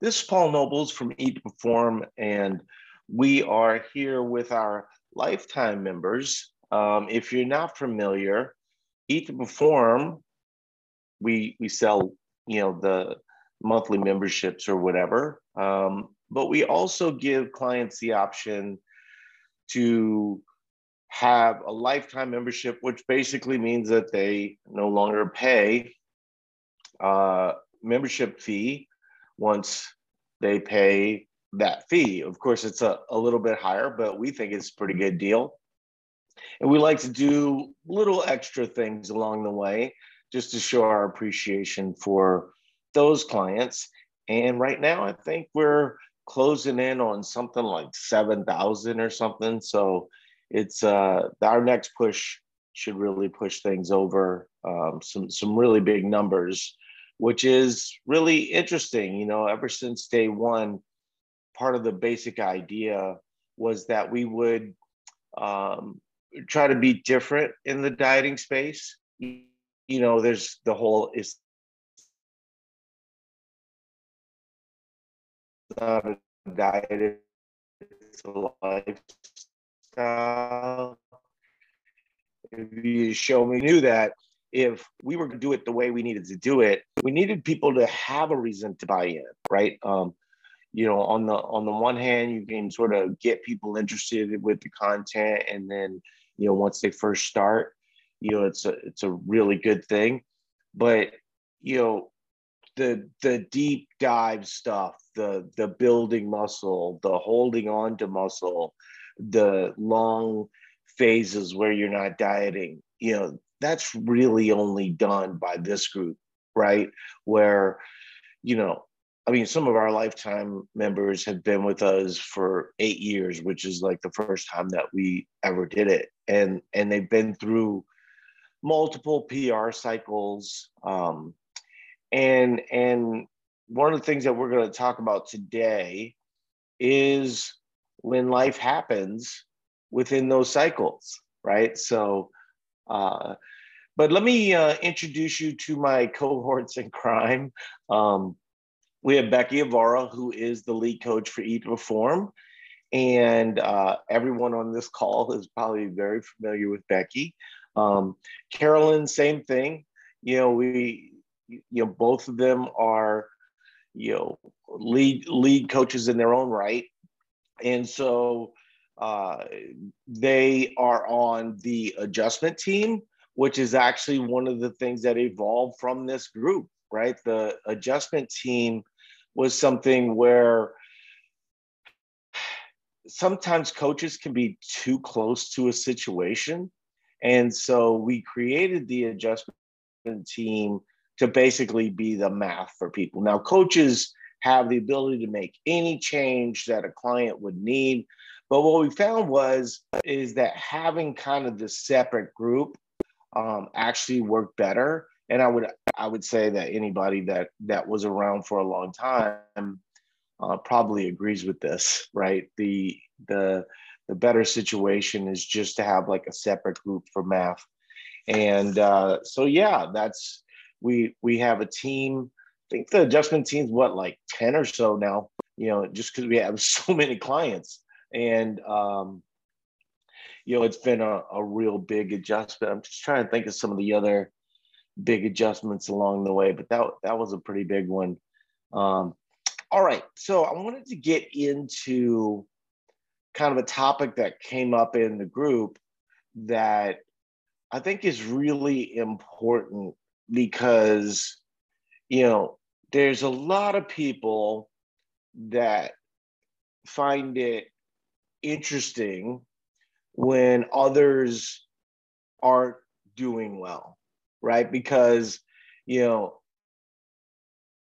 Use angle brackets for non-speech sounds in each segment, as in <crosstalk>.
This is Paul Nobles from Eat to Perform, and we are here with our lifetime members. Um, if you're not familiar, Eat to Perform, we we sell you know the monthly memberships or whatever, um, but we also give clients the option to have a lifetime membership, which basically means that they no longer pay uh, membership fee once they pay that fee. Of course, it's a, a little bit higher, but we think it's a pretty good deal. And we like to do little extra things along the way just to show our appreciation for those clients. And right now, I think we're closing in on something like 7,000 or something. So it's uh, our next push should really push things over um, some, some really big numbers which is really interesting. You know, ever since day one, part of the basic idea was that we would um, try to be different in the dieting space. You know, there's the whole is not a diet, it's a lifestyle. If you show me knew that if we were to do it the way we needed to do it, we needed people to have a reason to buy in, right? Um, you know, on the on the one hand, you can sort of get people interested with the content, and then you know, once they first start, you know, it's a it's a really good thing. But you know, the the deep dive stuff, the the building muscle, the holding on to muscle, the long phases where you're not dieting, you know, that's really only done by this group, right? Where, you know, I mean, some of our lifetime members have been with us for eight years, which is like the first time that we ever did it, and and they've been through multiple PR cycles, um, and and one of the things that we're going to talk about today is when life happens within those cycles, right? So uh, but let me uh, introduce you to my cohorts in crime. Um, we have Becky Avara, who is the lead coach for Eat to Perform. And uh, everyone on this call is probably very familiar with Becky. Um, Carolyn, same thing. You know, we, you know, both of them are, you know, lead lead coaches in their own right. And so uh, they are on the adjustment team, which is actually one of the things that evolved from this group, right? The adjustment team was something where sometimes coaches can be too close to a situation. And so we created the adjustment team to basically be the math for people. Now, coaches have the ability to make any change that a client would need but what we found was is that having kind of this separate group um, actually worked better. And I would I would say that anybody that that was around for a long time uh, probably agrees with this, right? The the the better situation is just to have like a separate group for math. And uh, so yeah, that's we we have a team. I think the adjustment team's what like 10 or so now, you know, just because we have <laughs> so many clients and um, you know it's been a, a real big adjustment. I'm just trying to think of some of the other big adjustments along the way, but that that was a pretty big one. Um, all right, so I wanted to get into kind of a topic that came up in the group that I think is really important because you know there's a lot of people that find it interesting when others aren't doing well, right? Because, you know,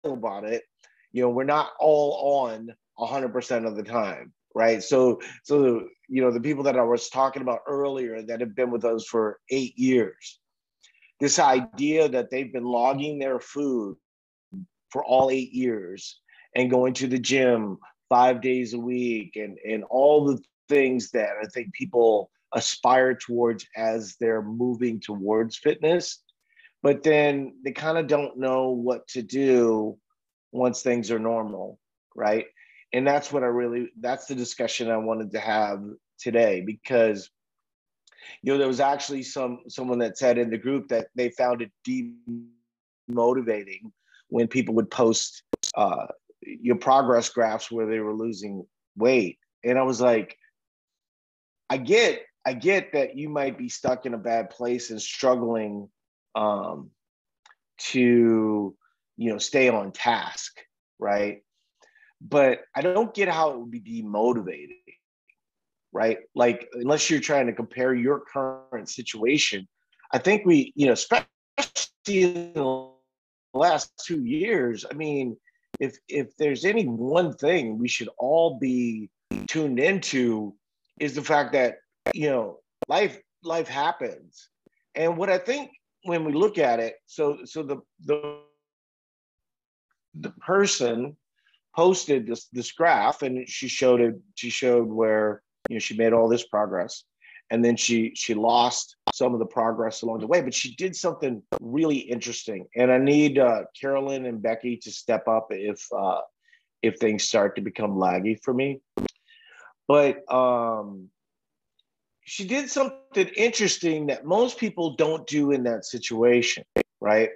about it, you know, we're not all on 100% of the time, right? So, so, you know, the people that I was talking about earlier that have been with us for eight years, this idea that they've been logging their food for all eight years and going to the gym five days a week and and all the things that I think people aspire towards as they're moving towards fitness, but then they kind of don't know what to do once things are normal. right? And that's what I really that's the discussion I wanted to have today because you know there was actually some someone that said in the group that they found it demotivating when people would post uh, your progress graphs where they were losing weight. And i was like i get i get that you might be stuck in a bad place and struggling um, to you know stay on task right? But i don't get how it would be demotivating right? Like unless you're trying to compare your current situation i think we you know especially in the last two years i mean if if there's any one thing we should all be tuned into is the fact that you know life life happens. And what i think when we look at it so so the the the person posted this this graph and she showed it she showed where you know she made all this progress and then she she lost some of the progress along the way but she did something really interesting. And i need uh, carolyn and becky to step up if uh, if things start to become laggy for me. But um she did something interesting that most people don't do in that situation right?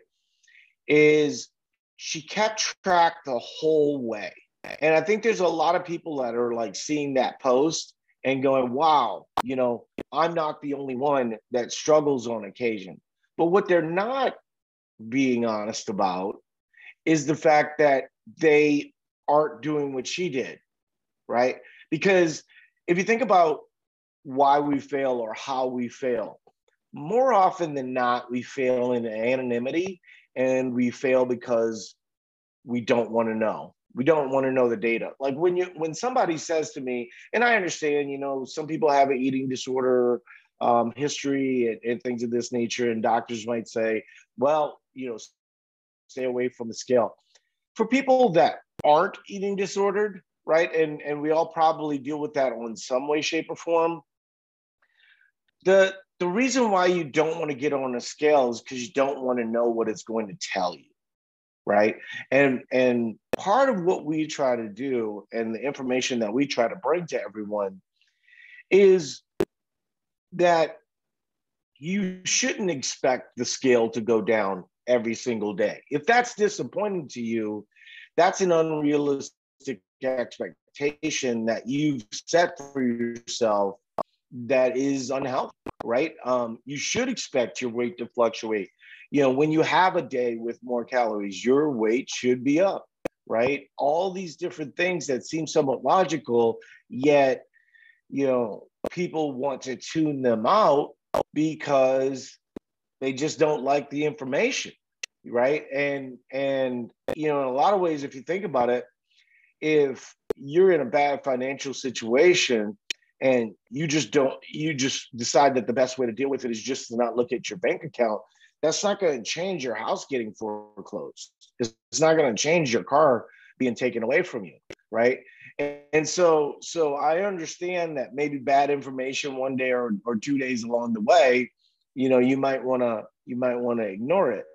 Is she kept track the whole way. And i think there's a lot of people that are like seeing that post and going, wow, you know, I'm not the only one that struggles on occasion. But what they're not being honest about is the fact that they aren't doing what she did, right? Because if you think about why we fail or how we fail, more often than not, we fail in anonymity and we fail because we don't want to know we don't want to know the data. Like when you when somebody says to me and i understand you know some people have an eating disorder um, history and, and things of this nature and doctors might say well you know stay away from the scale. For people that aren't eating disordered right and and we all probably deal with that in some way shape or form the the reason why you don't want to get on a scale is because you don't want to know what it's going to tell you right? And and part of what we try to do and the information that we try to bring to everyone is that you shouldn't expect the scale to go down every single day. If that's disappointing to you that's an unrealistic expectation that you've set for yourself that is unhealthy right? Um, you should expect your weight to fluctuate you know, when you have a day with more calories, your weight should be up, right? All these different things that seem somewhat logical, yet, you know, people want to tune them out because they just don't like the information, right? And and you know, in a lot of ways, if you think about it, if you're in a bad financial situation and you just don't you just decide that the best way to deal with it is just to not look at your bank account that's not going to change your house getting foreclosed. It's not going to change your car being taken away from you, right? And, and, so, so I understand that maybe bad information one day or, or two days along the way, you know, you might want to you might want to ignore it.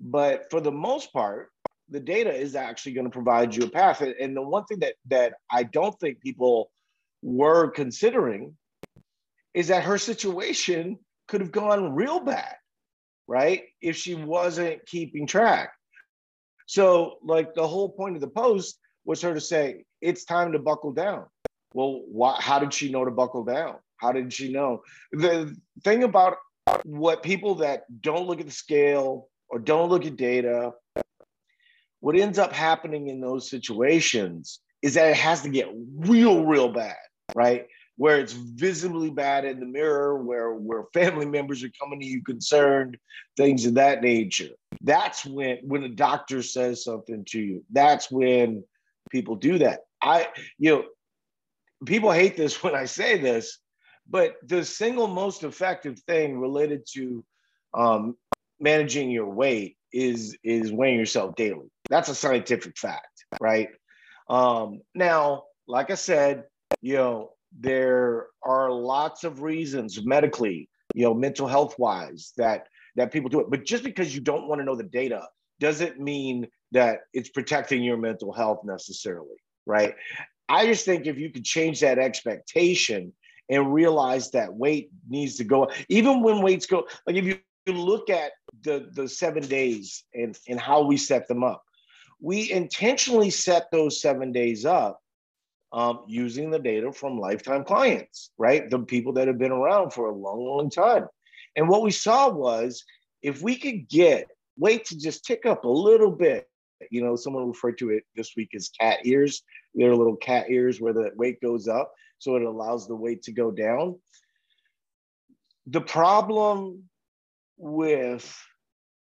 But for the most part, the data is actually going to provide you a path. And the one thing that that I don't think people were considering is that her situation could have gone real bad, right? If she wasn't keeping track. So, like, the whole point of the post was her to say, it's time to buckle down. Well, why, how did she know to buckle down? How did she know? The thing about what people that don't look at the scale or don't look at data, what ends up happening in those situations is that it has to get real, real bad, right? Where it's visibly bad in the mirror, where where family members are coming to you concerned, things of that nature. That's when when a doctor says something to you. That's when people do that. I you know people hate this <laughs> when I say this, but the single most effective thing related to um, managing your weight is is weighing yourself daily. That's a scientific fact, right? Um, now, like I said, you know, there are lots of reasons medically, you know, mental health wise that that people do it. But just because you don't want to know the data doesn't mean that it's protecting your mental health necessarily, right? I just think if you could change that expectation and realize that weight needs to go, even when weights go, like if you look at the the seven days and and how we set them up, we intentionally set those seven days up um, using the data from lifetime clients, right? The people that have been around for a long, long time. And what we saw was if we could get weight to just tick up a little bit, you know, someone referred to it this week as cat ears. They're little cat ears where the weight goes up, so it allows the weight to go down. The problem with,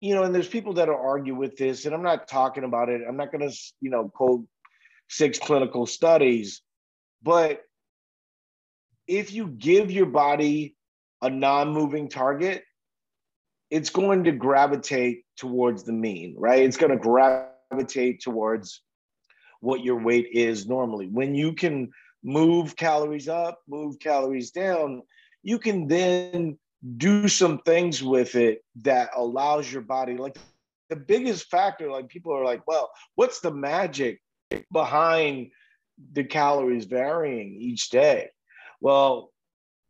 you know, and there's people that argue with this, and I'm not talking about it. I'm not going to, you know, quote six clinical studies, but if you give your body a non-moving target, it's going to gravitate towards the mean, right? It's going to gravitate towards what your weight is normally. When you can move calories up, move calories down, you can then do some things with it that allows your body like the biggest factor like people are like well what's the magic behind the calories varying each day well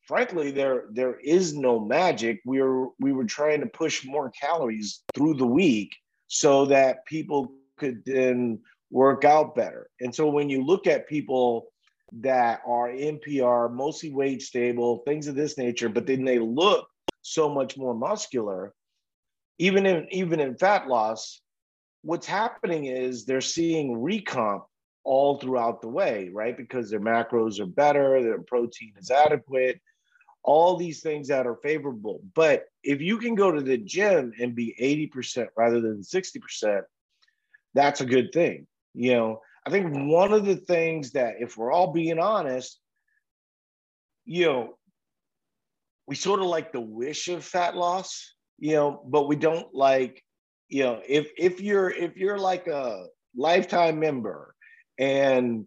frankly there there is no magic we were we were trying to push more calories through the week so that people could then work out better and so when you look at people that are NPR, mostly weight stable, things of this nature, but then they look so much more muscular. Even in even in fat loss, what's happening is they're seeing recomp all throughout the way, right? Because their macros are better, their protein is adequate, all these things that are favorable. But if you can go to the gym and be 80% rather than 60%, that's a good thing. You know, I think one of the things that, if we're all being honest, you know, we sort of like the wish of fat loss, you know, but we don't like, you know, if if you're if you're like a lifetime member and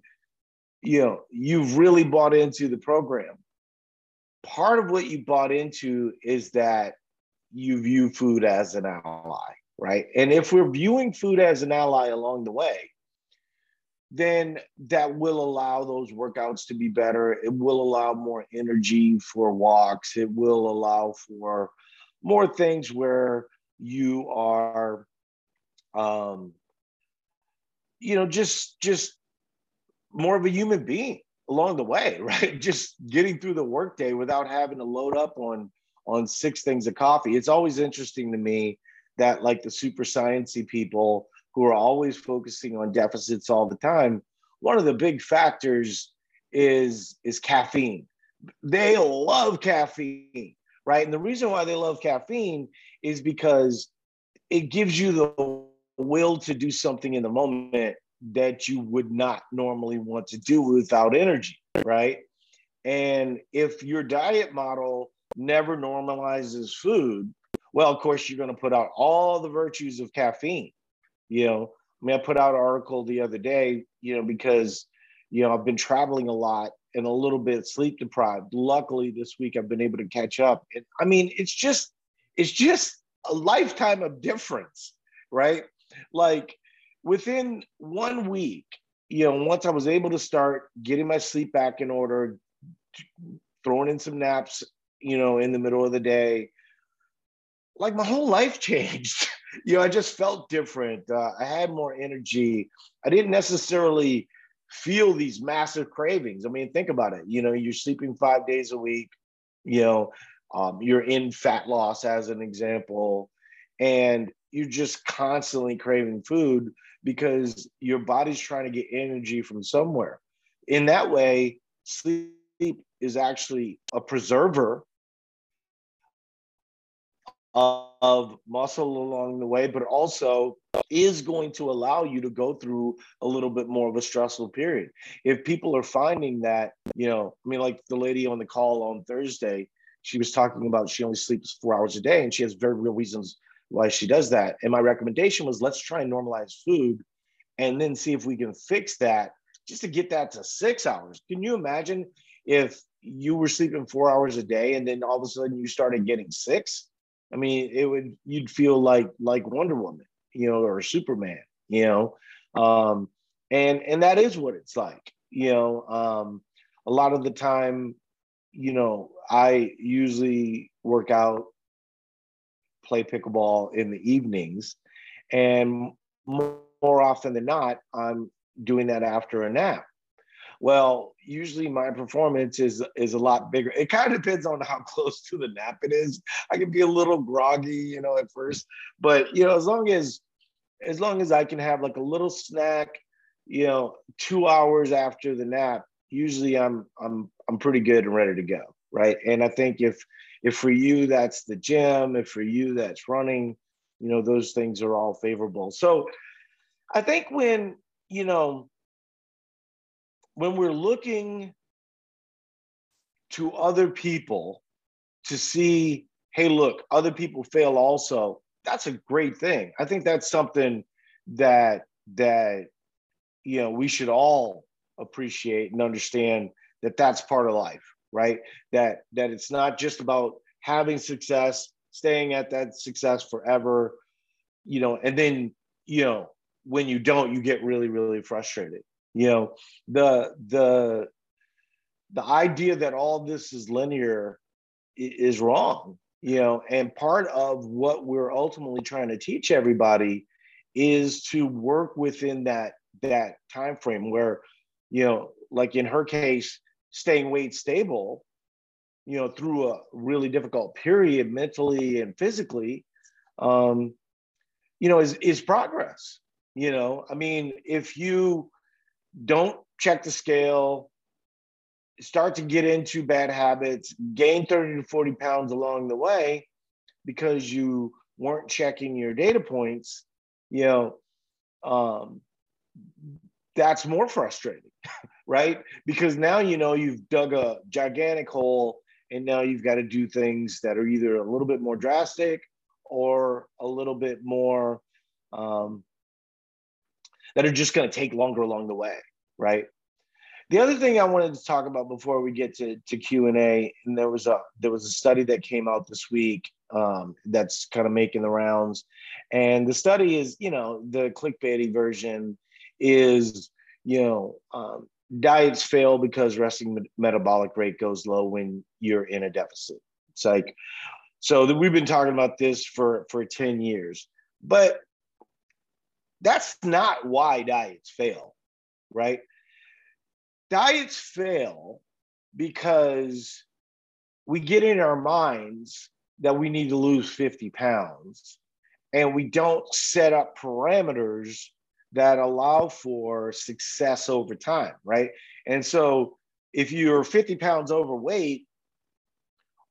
you know you've really bought into the program, part of what you bought into is that you view food as an ally, right? And if we're viewing food as an ally along the way, then that will allow those workouts to be better. It will allow more energy for walks. It will allow for more things where you are, um, you know, just just more of a human being along the way, <laughs> right? Just getting through the workday without having to load up on on six things of coffee. It's always interesting to me that like the super sciency people who are always focusing on deficits all the time, one of the big factors is is caffeine. They love caffeine, right? And the reason why they love caffeine is because it gives you the will to do something in the moment that you would not normally want to do without energy, right? And if your diet model never normalizes food, well, of course, you're going to put out all the virtues of caffeine you know, I mean, I put out an article the other day, you know, because, you know, I've been traveling a lot and a little bit sleep deprived. Luckily, this week I've been able to catch up. And I mean, it's just, it's just a lifetime of difference, right? Like within one week, you know, once I was able to start getting my sleep back in order, throwing in some naps, you know, in the middle of the day, like my whole life <laughs> changed you know, I just felt different. Uh, I had more energy. I didn't necessarily feel these massive cravings. I mean, think about it. You know, you're sleeping five days a week. You know, um, you're in fat loss as an example, and you're just constantly craving food because your body's trying to get energy from somewhere. In that way, sleep is actually a preserver of muscle along the way, but also is going to allow you to go through a little bit more of a stressful period. If people are finding that, you know, I mean, like the lady on the call on Thursday, she was talking about she only sleeps four hours a day and she has very real reasons why she does that. And my recommendation was let's try and normalize food and then see if we can fix that just to get that to six hours. Can you imagine if you were sleeping four hours a day and then all of a sudden you started getting six? I mean, it would you'd feel like like Wonder Woman, you know, or Superman, you know, um, and and that is what it's like, you know. Um, a lot of the time, you know, I usually work out, play pickleball in the evenings, and more, more often than not, I'm doing that after a nap. Well, usually my performance is is a lot bigger. It kind of depends on how <laughs> close to the nap it is. I can be a little groggy, you know, at first, but you know, as long as as long as I can have like a little snack, you know, two hours after the nap, usually I'm I'm I'm pretty good and ready to go, right? And I think if if for you that's the gym, if for you that's running, you know, those things are all favorable. So I think when you know when we're looking to other people to see, hey, look, other people fail also, that's a great thing. I think that's something that that you know we should all appreciate and understand that that's part of life, right? That that it's not just about having success, staying at that success forever, you know, and then you know when you don't, you get really really frustrated you know the the the idea that all this is linear is wrong you know and part of what we're ultimately trying to teach everybody is to work within that that time frame where you know like in her case staying weight stable you know through a really difficult period mentally and physically um you know is is progress you know. I mean if you don't check the scale, start to get into bad habits, gain 30 to 40 pounds along the way because you weren't checking your data points, you know, um, that's more frustrating, <laughs> right? Because now you know you've dug a gigantic hole and now you've got to do things that are either a little bit more drastic or a little bit more um, that are just going to take longer along the way, right? The other thing I wanted to talk about before we get to, to Q and A, and there was a there was a study that came out this week um, that's kind of making the rounds, and the study is you know the clickbaity version is you know um, diets fail because resting metabolic rate goes low when you're in a deficit. It's like so that we've been talking about this for for ten years, but that's not why diets fail, right? Diets fail because we get in our minds that we need to lose 50 pounds and we don't set up parameters that allow for success over time, right? And so if you're 50 pounds overweight,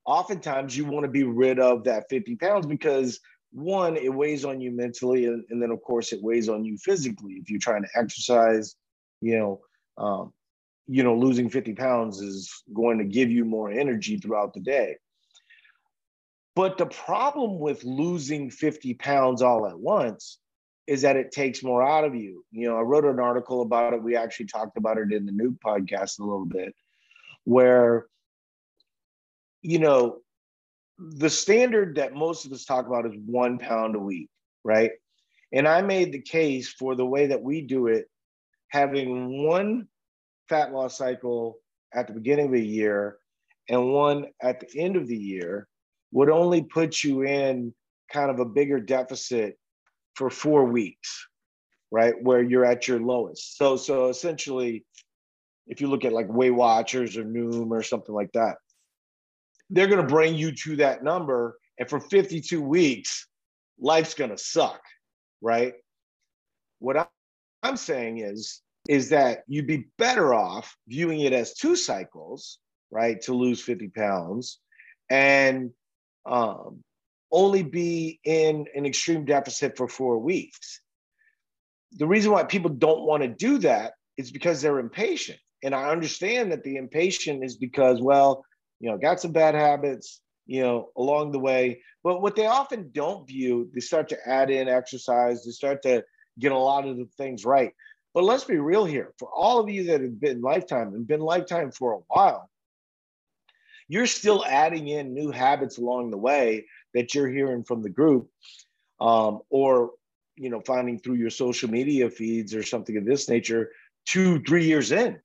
oftentimes you want to be rid of that 50 pounds because one, it weighs on you mentally, and, and, then of course it weighs on you physically. If you're trying to exercise, you know, um, you know, losing 50 pounds is going to give you more energy throughout the day. But the problem with losing 50 pounds all at once is that it takes more out of you. You know, I wrote an article about it. We actually talked about it in the new podcast a little bit, where, you know, the standard that most of us talk about is one pound a week, right? And I made the case for the way that we do it, having one fat loss cycle at the beginning of the year and one at the end of the year would only put you in kind of a bigger deficit for four weeks, right? Where you're at your lowest. So, so essentially, if you look at like Weight Watchers or Noom or something like that, they're going to bring you to that number. And for 52 weeks, life's going to suck, right? What I'm saying is, is that you'd be better off viewing it as two cycles, right, to lose 50 pounds and um, only be in an extreme deficit for four weeks. The reason why people don't want to do that is because they're impatient. And I understand that the impatient is because, well, you know, got some bad habits, you know, along the way. But what they often don't view, they start to add in exercise, they start to get a lot of the things right. But let's be real here. For all of you that have been lifetime and been lifetime for a while, you're still adding in new habits along the way that you're hearing from the group, um, or you know, finding through your social media feeds or something of this nature two, three years in.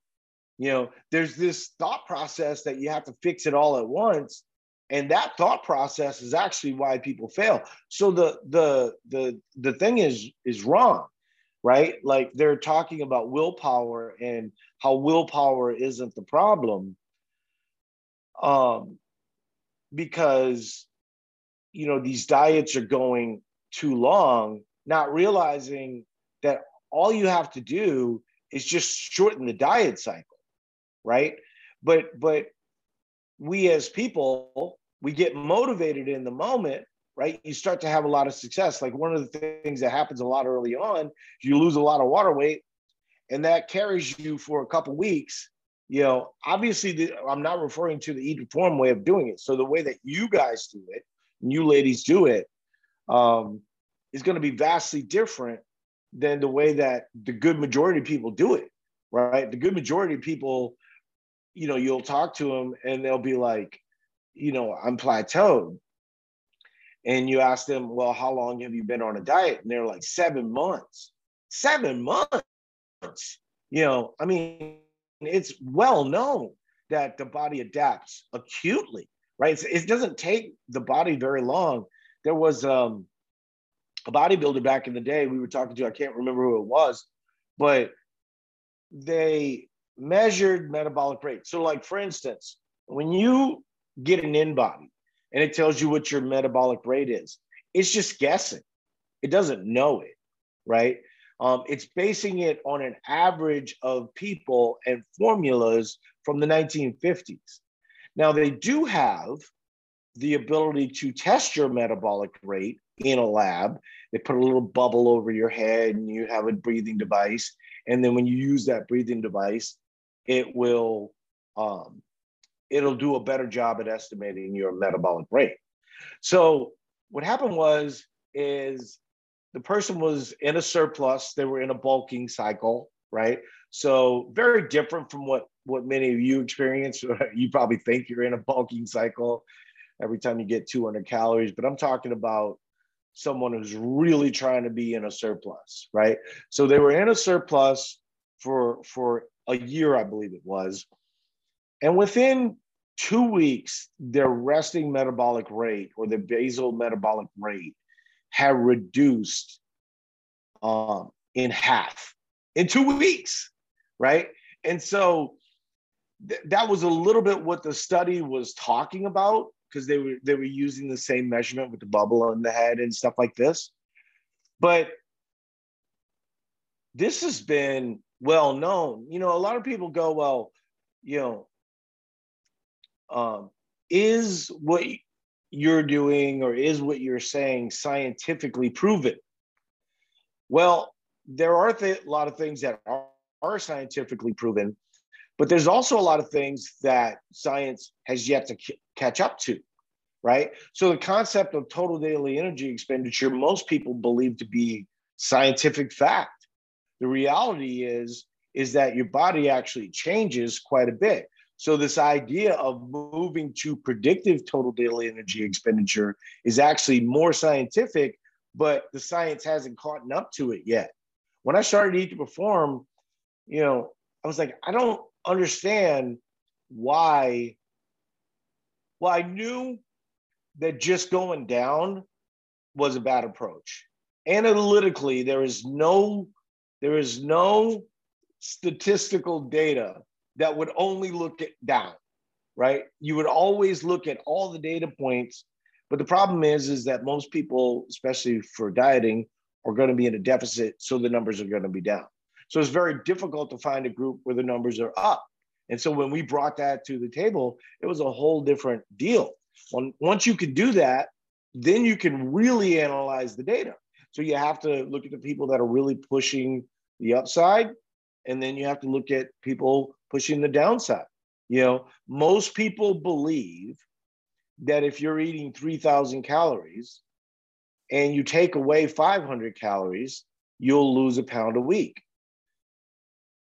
You know, there's this thought process that you have to fix it all at once. And that thought process is actually why people fail. So the the the the thing is is wrong, right? Like they're talking about willpower and how willpower isn't the problem. Um, because you know these diets are going too long, not realizing that all you have to do is just shorten the diet cycle, right? But but we as people, we get motivated in the moment, right? You start to have a lot of success. Like one of the things that happens a lot early on, you lose a lot of water weight, and that carries you for a couple weeks. You know, obviously, the, I'm not referring to the eat way of doing it. So the way that you guys do it, and you ladies do it, um, is going to be vastly different than the way that the good majority of people do it, right? The good majority of people, you know, you'll talk to them and they'll be like, you know, I'm plateaued. And you ask them, well, how long have you been on a diet? And they're like, seven months. Seven months. You know, I mean, it's well known that the body adapts acutely, right? It's, it doesn't take the body very long. There was um, a bodybuilder back in the day we were talking to, I can't remember who it was, but they measured metabolic rate. So, like for instance, when you get an InBody and it tells you what your metabolic rate is, it's just guessing. It doesn't know it, right? Um, it's basing it on an average of people and formulas from the 1950s. Now, they do have the ability to test your metabolic rate in a lab. They put a little bubble over your head and you have a breathing device. And then when you use that breathing device, it will um, it'll do a better job at estimating your metabolic rate. So what happened was is the person was in a surplus, they were in a bulking cycle, right? So very different from what what many of you experience. <laughs> you probably think you're in a bulking cycle every time you get 200 calories, but I'm talking about someone who's really trying to be in a surplus, right? So they were in a surplus for for a year, I believe it was. And within two weeks, their resting metabolic rate or their basal metabolic rate had reduced um, in half in two weeks, right? And so th- that was a little bit what the study was talking about because they were they were using the same measurement with the bubble on the head and stuff like this. But this has been well known. You know, a lot of people go, well, you know, um, is what you're doing or is what you're saying scientifically proven? Well, there are th- a lot of things that are, are scientifically proven, but there's also a lot of things that science has yet to c- catch up to, right? So the concept of total daily energy expenditure, most people believe to be scientific fact. The reality is is that your body actually changes quite a bit. So this idea of moving to predictive total daily energy expenditure is actually more scientific, but the science hasn't caught up to it yet. When I started Eat to Perform, you know, I was like, I don't understand why. Well, I knew that just going down was a bad approach. Analytically, there is no there is no statistical data that would only look at down, right? You would always look at all the data points, but the problem is is that most people, especially for dieting, are going to be in a deficit, so the numbers are going to be down. So it's very difficult to find a group where the numbers are up. And so when we brought that to the table, it was a whole different deal. Once you can do that, then you can really analyze the data. So you have to look at the people that are really pushing the upside, and then you have to look at people pushing the downside. You know, most people believe that if you're eating 3,000 calories and you take away 500 calories, you'll lose a pound a week.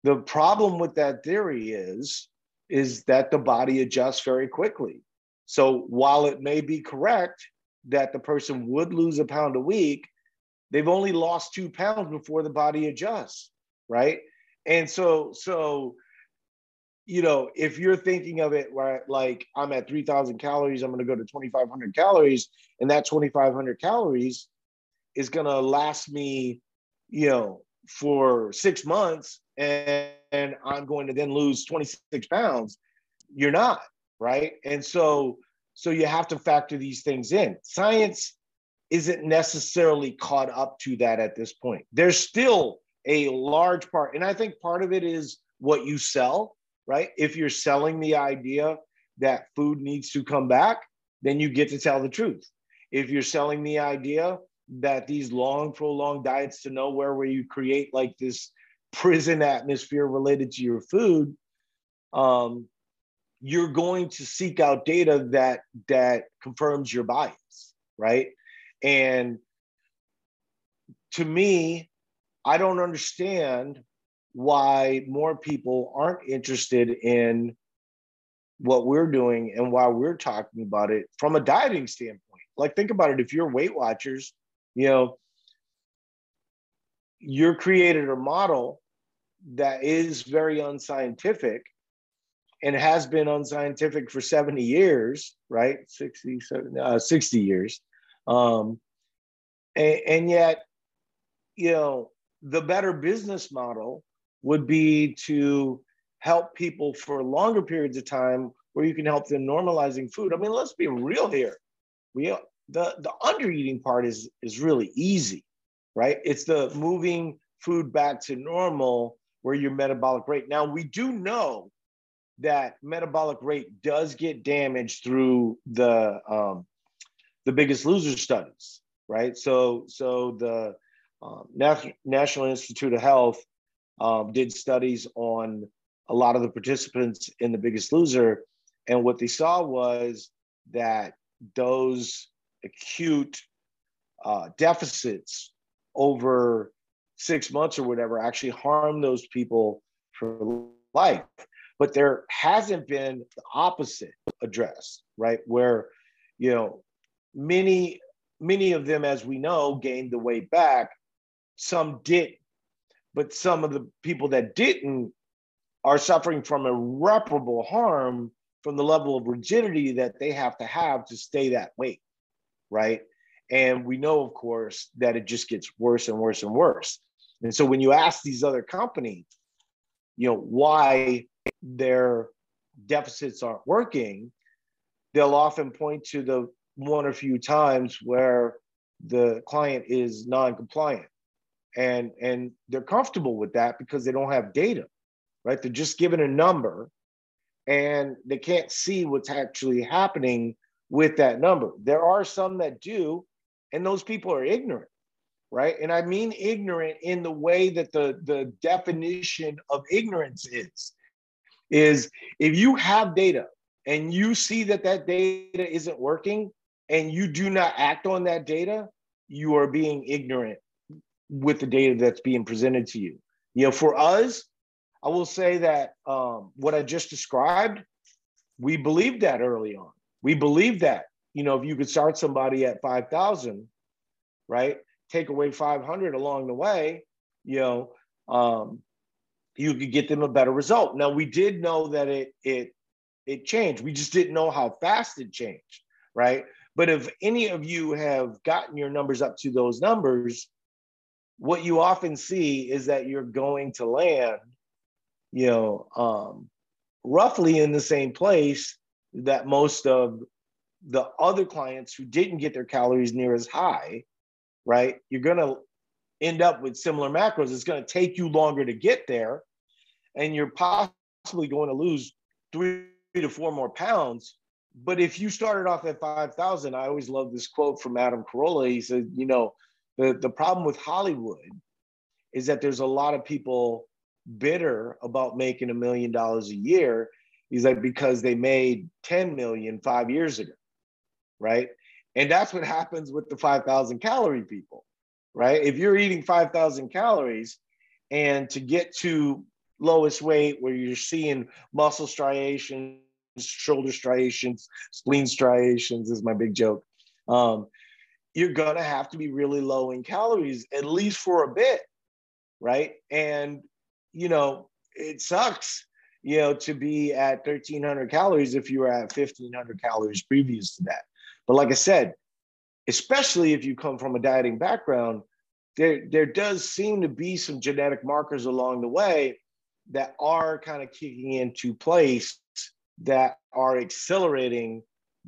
The problem with that theory is is that the body adjusts very quickly. So while it may be correct that the person would lose a pound a week, they've only lost two pounds before the body adjusts, right? And so, so you know, if you're thinking of it where like I'm at 3,000 calories, I'm going to go to 2,500 calories, and that 2,500 calories is going to last me, you know, for six months, and, and I'm going to then lose 26 pounds. You're not right, and so so you have to factor these things in. Science isn't necessarily caught up to that at this point. There's still a large part, and I think part of it is what you sell, right? If you're selling the idea that food needs to come back, then you get to tell the truth. If you're selling the idea that these long, prolonged diets to nowhere where you create like this prison atmosphere related to your food, um, you're going to seek out data that that confirms your bias, right? And to me, I don't understand why more people aren't interested in what we're doing and why we're talking about it from a dieting standpoint. Like, think about it if you're Weight Watchers, you know, you're created a model that is very unscientific and has been unscientific for 70 years, right? 60, 70, uh, 60 years. Um, and, and yet, you know, the better business model would be to help people for longer periods of time where you can help them normalizing food. I mean, let's be real here. We the the under eating part is is really easy, right? It's the moving food back to normal where your metabolic rate. Now we do know that metabolic rate does get damaged through the um, the biggest loser studies, right? So, so the um, National Institute of Health um, did studies on a lot of the participants in the biggest loser. And what they saw was that those acute uh, deficits over six months or whatever actually harm those people for life. But there hasn't been the opposite addressed, right? Where, you know, many many of them as we know gained the weight back. Some did but some of the people that didn't are suffering from irreparable harm from the level of rigidity that they have to have to stay that weight right? And we know of course that it just gets worse and worse and worse. And so when you ask these other companies you know why their deficits aren't working they'll often point to the one or few times where the client is non-compliant. And and they're comfortable with that because they don't have data right? They're just given a number and they can't see what's actually happening with that number. There are some that do and those people are ignorant right? And i mean ignorant in the way that the the definition of ignorance is is if you have data and you see that that data isn't working and you do not act on that data, you are being ignorant with the data that's being presented to you. You know, for us, I will say that um, what I just described, we believed that early on. We believed that, you know, if you could start somebody at 5,000, right, take away 500 along the way, you know, um, you could get them a better result. Now we did know that it it it changed. We just didn't know how fast it changed, right? But if any of you have gotten your numbers up to those numbers, what you often see is that you're going to land, you know, um, roughly in the same place that most of the other clients who didn't get their calories near as high, right? You're going to end up with similar macros. It's going to take you longer to get there, and you're possibly going to lose three to four more pounds but if you started off at 5,000, I always love this quote from Adam Carolla. He said, you know, the, the problem with Hollywood is that there's a lot of people bitter about making a million dollars a year. He's like, because they made 10 million five years ago, right? And that's what happens with the 5,000 calorie people, right? If you're eating 5,000 calories and to get to lowest weight where you're seeing muscle striations, shoulder striations, spleen striations is my big joke. Um, you're to have to be really low in calories, at least for a bit. Right. And, you know, it sucks, you know, to be at 1300 calories if you were at 1500 calories previous to that. But like I said, especially if you come from a dieting background, there, there does seem to be some genetic markers along the way that are kind of kicking into place that are accelerating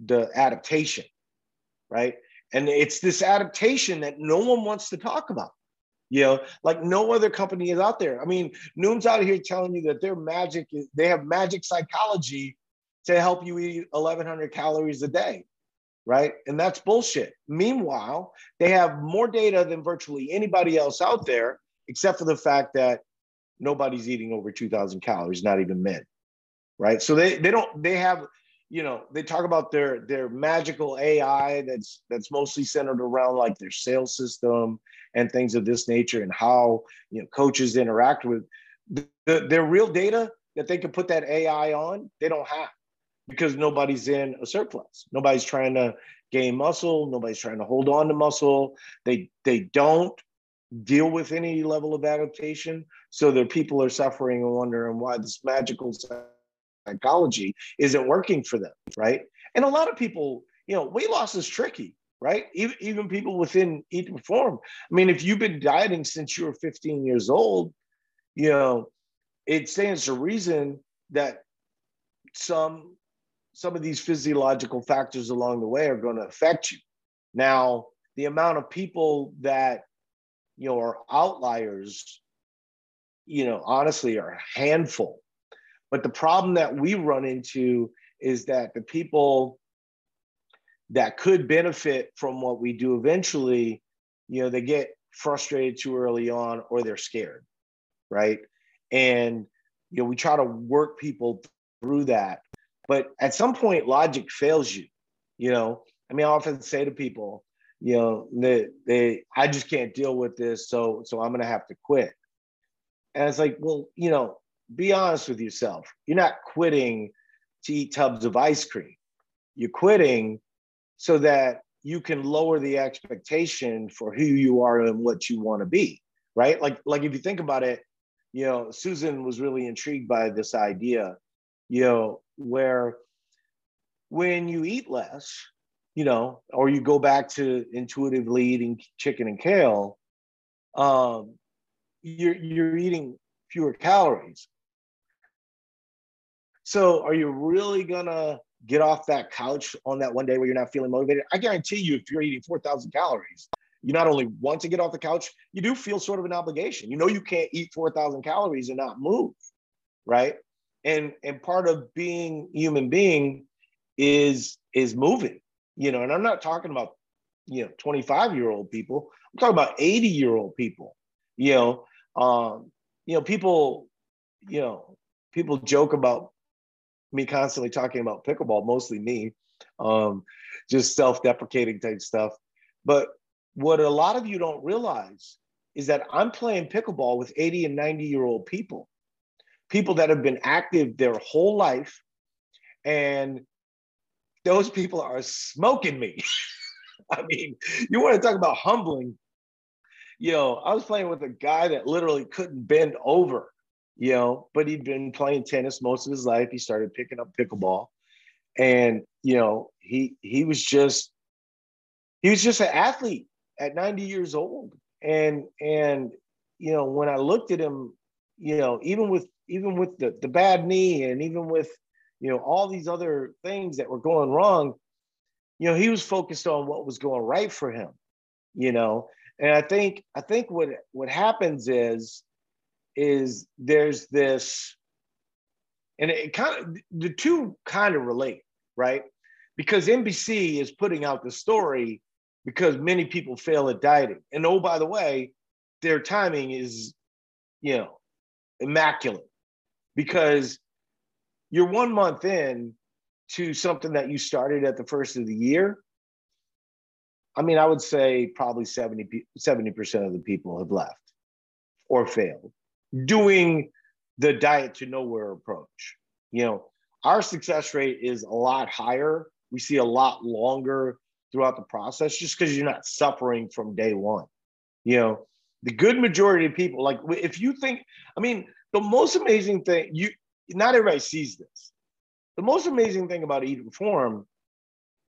the adaptation, right? And it's this adaptation that no one wants to talk about. You know, like no other company is out there. I mean, Noom's out here telling you that their magic is they have magic psychology to help you eat 1100 calories a day, right? And that's bullshit. Meanwhile, they have more data than virtually anybody else out there, except for the fact that nobody's eating over 2000 calories, not even men, right? So they they don't they have you know they talk about their their magical ai that's that's mostly centered around like their sales system and things of this nature and how you know coaches interact with the, their real data that they can put that ai on they don't have because nobody's in a surplus. Nobody's trying to gain muscle. Nobody's trying to hold on to muscle. They they don't deal with any level of adaptation. So their people are suffering and wondering why this magical psychology isn't working for them, right? And a lot of people, you know, weight loss is tricky, right? Even, even people within Eat to Perform. I mean, if you've been dieting since you were 15 years old, you know, it stands to reason that some some of these physiological factors along the way are going to affect you. Now, the amount of people that you know are outliers, you know, honestly are a handful but the problem that we run into is that the people that could benefit from what we do eventually, you know, they get frustrated too early on or they're scared, right? And, you know, we try to work people through that. But at some point, logic fails you, you know. I mean, I often say to people, you know, they, they I just can't deal with this, so so I'm gonna have to quit. And it's like, well, you know, be honest with yourself. You're not quitting to eat tubs of ice cream. You're quitting so that you can lower the expectation for who you are and what you want to be, right? Like, like if you think about it, you know, Susan was really intrigued by this idea, you know, where when you eat less, you know, or you go back to intuitively eating chicken and kale, um, you're you're eating fewer calories. So are you really gonna get off that couch on that one day where you're not feeling motivated? I guarantee you, if you're eating 4,000 calories, you not only want to get off the couch, you do feel sort of an obligation. You know you can't eat 4,000 calories and not move, right? And and part of being human being is is moving, you know. And I'm not talking about you know 25 year old people. I'm talking about 80 year old people. You know, um, you know people, you know, people joke about me constantly talking about pickleball, mostly me, um, just self-deprecating type stuff. But what a lot of you don't realize is that I'm playing pickleball with 80 and 90 year old people, people that have been active their whole life. And those people are smoking me. <laughs> I mean, you want to talk about humbling. You know, I was playing with a guy that literally couldn't bend over you know, but he'd been playing tennis most of his life. He started picking up pickleball. And, you know, he he was just he was just an athlete at 90 years old. And and you know, when I looked at him, you know, even with even with the, the bad knee and even with, you know, all these other things that were going wrong, you know, he was focused on what was going right for him, you know. And I think I think what what happens is is there's this, and it kind of the two kind of relate, right? Because NBC is putting out the story because many people fail at dieting. And oh, by the way, their timing is, you know, immaculate because you're one month in to something that you started at the first of the year. I mean, I would say probably 70, 70% of the people have left or failed doing the diet to nowhere approach. You know, our success rate is a lot higher. We see a lot longer throughout the process just because you're not suffering from day one. You know, the good majority of people, like if you think, I mean, the most amazing thing, you not everybody sees this. The most amazing thing about Eat to Perform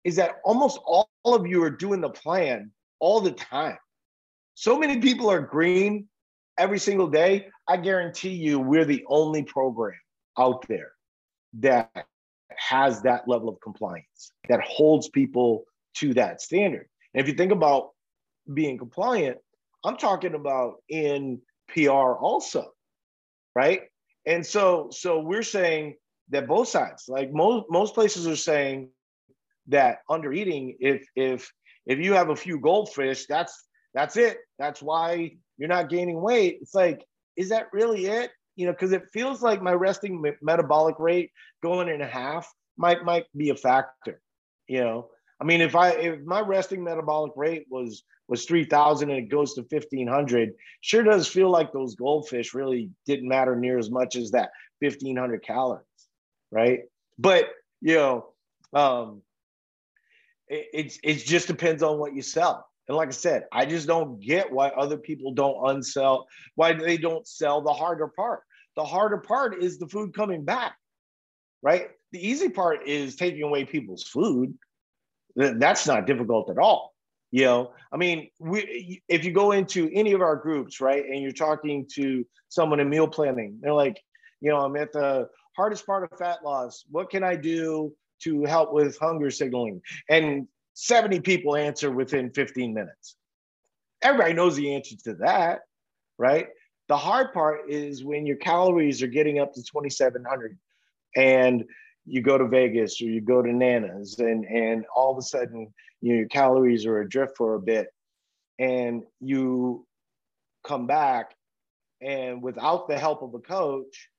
is that almost all of you are doing the plan all the time. So many people are green every single day. I guarantee you, we're the only program out there that has that level of compliance, that holds people to that standard. And if you think about being compliant, I'm talking about in PR also, right? And so, so we're saying that both sides, like most most places are saying that under eating, if if if you have a few goldfish, that's that's it. That's why you're not gaining weight. It's like, is that really it? You know, because it feels like my resting metabolic rate going in a half might might be a factor. You know, I mean, if I if my resting metabolic rate was was three thousand and it goes to fifteen hundred, sure does feel like those goldfish really didn't matter near as much as that fifteen hundred calories, right? But you know, um, it, it's it just depends on what you sell. And like I said, I just don't get why other people don't unsell, why they don't sell the harder part. The harder part is the food coming back, right? The easy part is taking away people's food that's not difficult at all. You know, I mean, we if you go into any of our groups, right, and you're talking to someone in meal planning, they're like, you know, I'm at the hardest part of fat loss. What can I do to help with hunger signaling? And 70 people answer within 15 minutes. Everybody knows the answer to that, right? The hard part is when your calories are getting up to 2,700 and you go to Vegas or you go to Nana's and and all of a sudden you know, your calories are adrift for a bit and you come back and without the help of a coach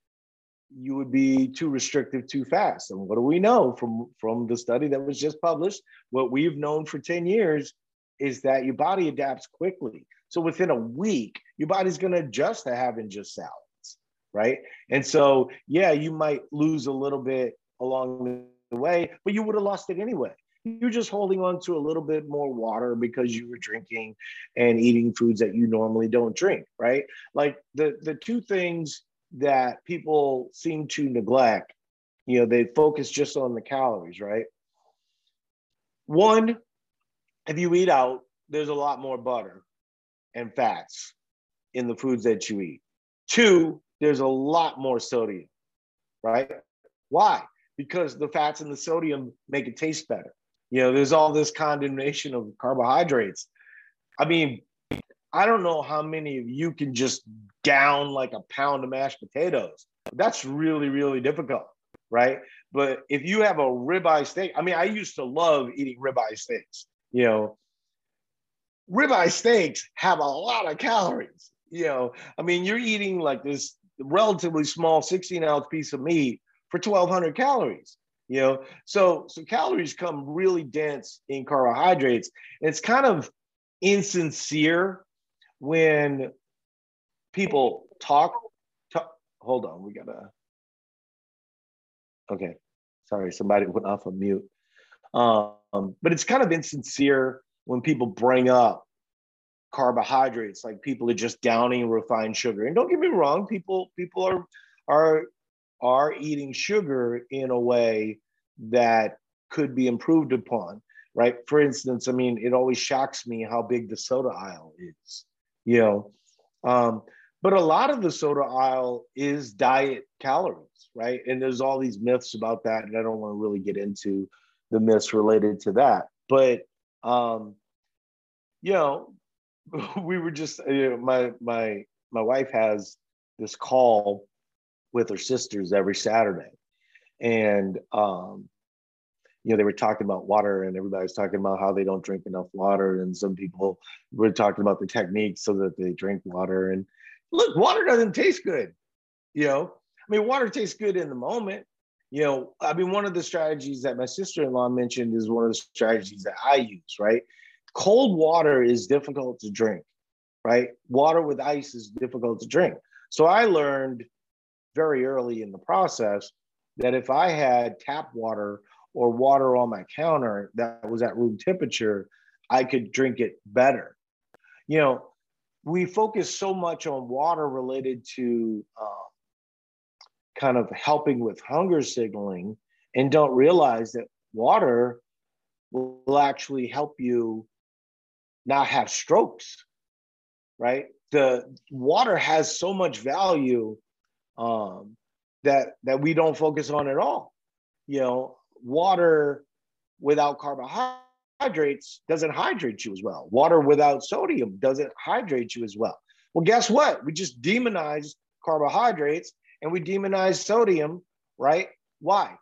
you would be too restrictive too fast and what do we know from from the study that was just published what we've known for 10 years is that your body adapts quickly so within a week your body's going to adjust to having just salads right and so yeah you might lose a little bit along the way, but you would have lost it anyway. You're just holding on to a little bit more water because you were drinking and eating foods that you normally don't drink, right? Like the the two things that people seem to neglect, you know, they focus just on the calories, right? One, if you eat out, there's a lot more butter and fats in the foods that you eat. Two, there's a lot more sodium, right? Why? because the fats and the sodium make it taste better. You know, there's all this condemnation of carbohydrates. I mean, I don't know how many of you can just down like a pound of mashed potatoes. That's really, really difficult, right? But if you have a ribeye steak, I mean, I used to love eating ribeye steaks. You know, ribeye steaks have a lot of calories. You know, I mean, you're eating like this relatively small 16 ounce piece of meat for 1200 calories you know so so calories come really dense in carbohydrates And it's kind of insincere when people talk, talk hold on we gotta okay sorry somebody went off of mute. Um, but it's kind of insincere when people bring up carbohydrates like people are just downing refined sugar. And don't get me wrong people people are are are eating sugar in a way that could be improved upon, right? For instance, I mean, it always shocks me how big the soda aisle is, you know. Um, but a lot of the soda aisle is diet calories, right? And there's all these myths about that, and I don't want to really get into the myths related to that. But um, you know, <laughs> we were just you know, my my my wife has this call with her sisters every Saturday. And, um, you know, they were talking about water and everybody was talking about how they don't drink enough water. And some people were talking about the techniques so that they drink water. And look, water doesn't taste good. You know, I mean, water tastes good in the moment. You know, I mean, one of the strategies that my sister in law mentioned is one of the strategies that I use, right? Cold water is difficult to drink, right? Water with ice is difficult to drink. So I learned very early in the process that if I had tap water or water on my counter that was at room temperature, I could drink it better. You know, we focus so much on water related to uh, kind of helping with hunger signaling and don't realize that water will actually help you not have strokes, right? The water has so much value um, that that we don't focus on at all. You know, water without carbohydrates doesn't hydrate you as well. Water without sodium doesn't hydrate you as well. Well, guess what? We just demonize carbohydrates and we demonize sodium, right? Why?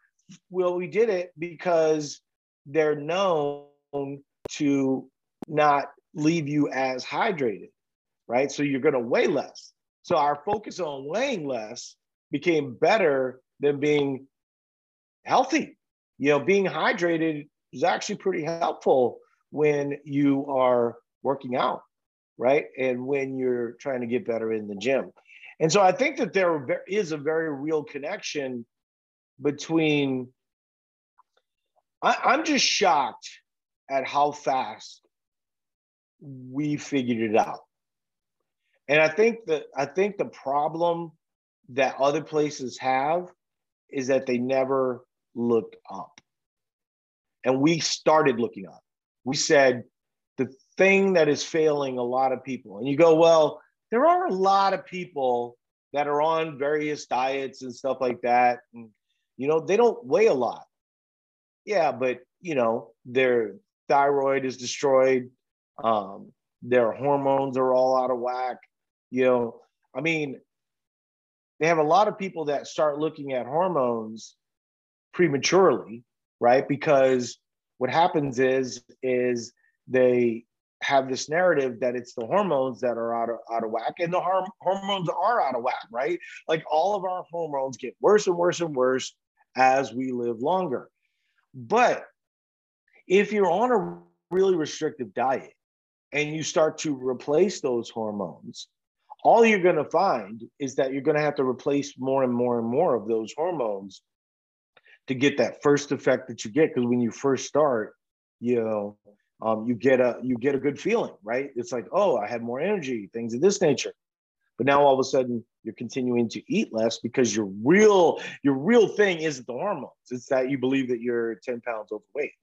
Well, we did it because they're known to not leave you as hydrated, right? So you're going to weigh less. So our focus on weighing less became better than being healthy. You know, being hydrated is actually pretty helpful when you are working out, right? And when you're trying to get better in the gym. And so I think that there is a very real connection between. I, I'm just shocked at how fast we figured it out. And I think that I think the problem that other places have is that they never looked up. And we started looking up. We said the thing that is failing a lot of people, and you go, well, there are a lot of people that are on various diets and stuff like that. And, you know, they don't weigh a lot. Yeah, but, you know, their thyroid is destroyed. Um, their hormones are all out of whack. You know, I mean, they have a lot of people that start looking at hormones prematurely, right? Because what happens is is they have this narrative that it's the hormones that are out of out of whack, and the harm, hormones are out of whack, right? Like all of our hormones get worse and worse and worse as we live longer. But if you're on a really restrictive diet and you start to replace those hormones, all you're going to find is that you're going to have to replace more and more and more of those hormones to get that first effect that you get because when you first start you know um, you get a you get a good feeling right it's like oh i have more energy things of this nature but now all of a sudden you're continuing to eat less because your real your real thing isn't the hormones it's that you believe that you're 10 pounds overweight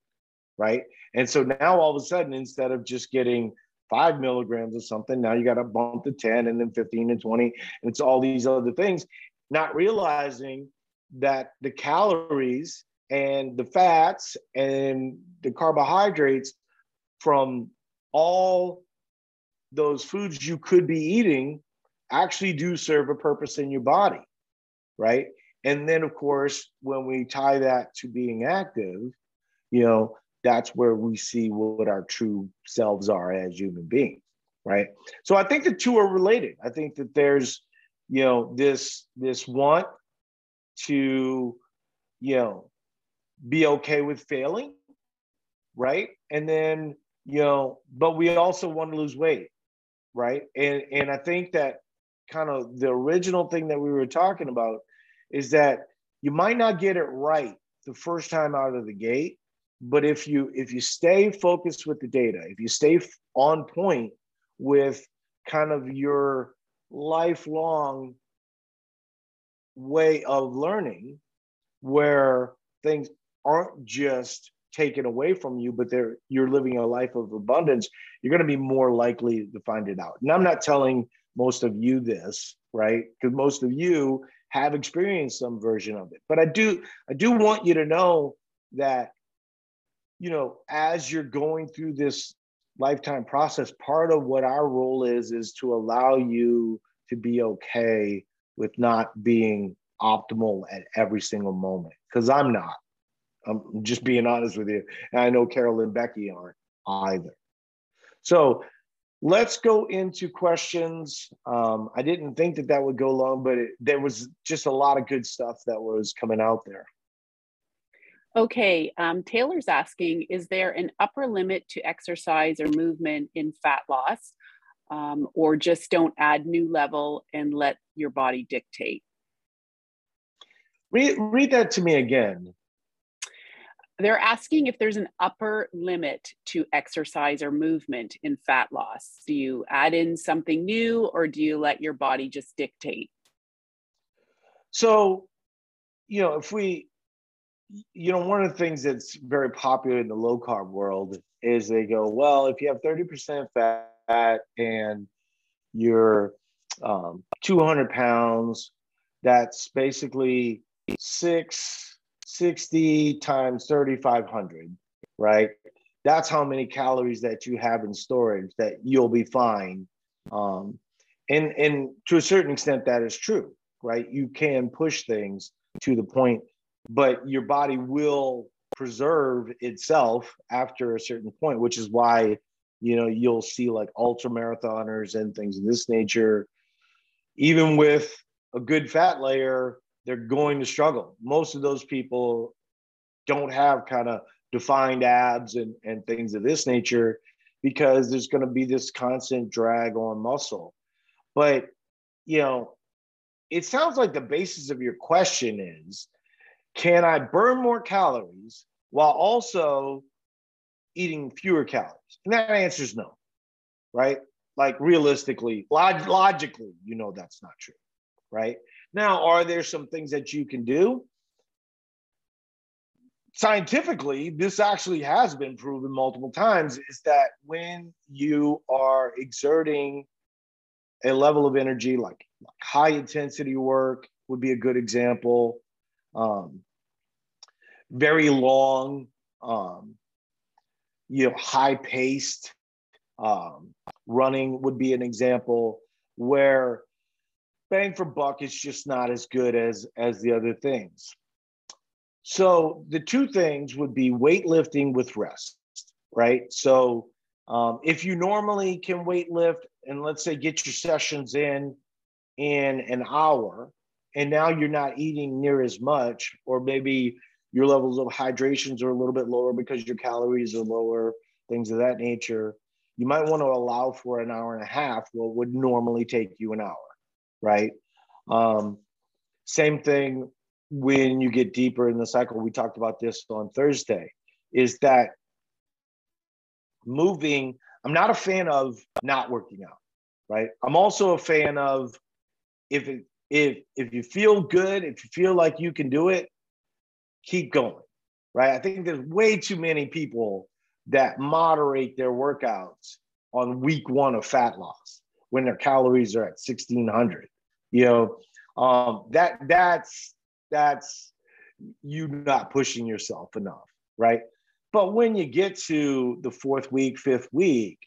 right and so now all of a sudden instead of just getting five milligrams of something. Now you got to bump to 10 and then 15 and 20. And it's all these other things, not realizing that the calories and the fats and the carbohydrates from all those foods you could be eating actually do serve a purpose in your body, right? And then, of course, when we tie that to being active, you know, that's where we see what our true selves are as human beings right so i think the two are related i think that there's you know this this want to you know be okay with failing right? And then you know but we also want to lose weight right? And and i think that kind of the original thing that we were talking about is that you might not get it right the first time out of the gate but if you if you stay focused with the data if you stay on point with kind of your lifelong way of learning where things aren't just taken away from you but they're you're living a life of abundance you're going to be more likely to find it out. And i'm not telling most of you this right? Because most of you have experienced some version of it. But i do i do want you to know that you know, as you're going through this lifetime process, part of what our role is is to allow you to be okay with not being optimal at every single moment. Because I'm not. I'm just being honest with you. And I know Carol and Becky aren't either. So let's go into questions. Um, I didn't think that that would go long, but it, there was just a lot of good stuff that was coming out there. Okay, um, Taylor's asking, is there an upper limit to exercise or movement in fat loss? Um, or just don't add new level and let your body dictate? Read, read that to me again. they're asking if there's an upper limit to exercise or movement in fat loss. Do you add in something new or do you let your body just dictate? So, you know, if we, you know, one of the things that's very popular in the low carb world is they go, well, if you have 30% fat and you're um, 200 pounds, that's basically six 60 times 3500 right? That's how many calories that you have in storage that you'll be fine um, and and to a certain extent that is true right? You can push things to the point but your body will preserve itself after a certain point which is why you know you'll see like ultra marathoners and things of this nature even with a good fat layer they're going to struggle. Most of those people don't have kind of defined abs and, and things of this nature because there's going to be this constant drag on muscle. But, you know, it sounds like the basis of your question is can I burn more calories while also eating fewer calories? And that answer is no, right? Like realistically, log- logically, you know that's not true, right? Now, are there some things that you can do? Scientifically, this actually has been proven multiple times is that when you are exerting a level of energy like, like high intensity work would be a good example um, very long um, you know high paced um, running would be an example where bang for buck is just not as good as as the other things. So the two things would be weightlifting with rest, right? So um, if you normally can weight lift and let's say get your sessions in in an hour, and now you're not eating near as much, or maybe your levels of hydrations are a little bit lower because your calories are lower, things of that nature. You might want to allow for an hour and a half, what would normally take you an hour right? Um, same thing when you get deeper in the cycle. We talked about this on Thursday, is that moving, I'm not a fan of not working out, right? I'm also a fan of if it, if if you feel good, if you feel like you can do it, keep going, right? I think there's way too many people that moderate their workouts on week one of fat loss when their calories are at 1600 you know um, that that's that's you not pushing yourself enough right but when you get to the fourth week fifth week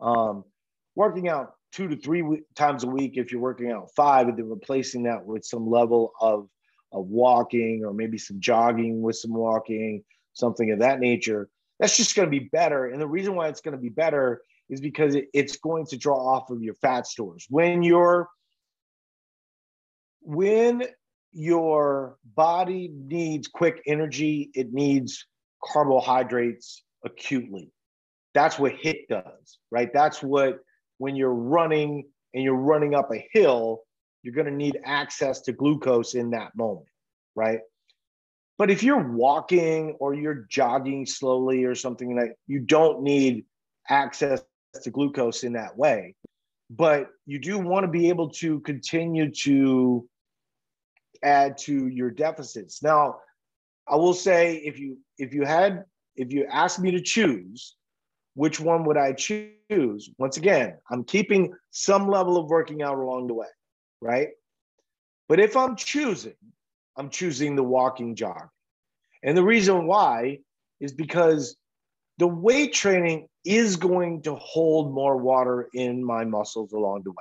um, working out two to three times a week if you're working out five and then replacing that with some level of of walking or maybe some jogging with some walking something of that nature that's just going to be better and the reason why it's going to be better is because it, it's going to draw off of your fat stores. When your when your body needs quick energy, it needs carbohydrates acutely. That's what HIIT does, right? That's what when you're running and you're running up a hill, you're going to need access to glucose in that moment, right? But if you're walking or you're jogging slowly or something like you don't need access to glucose in that way. But you do want to be able to continue to add to your deficits. Now, I will say if you if you had if you asked me to choose, which one would I choose? Once again, I'm keeping some level of working out along the way, right? But if I'm choosing, I'm choosing the walking jog. And the reason why is because the weight training is going to hold more water in my muscles along the way,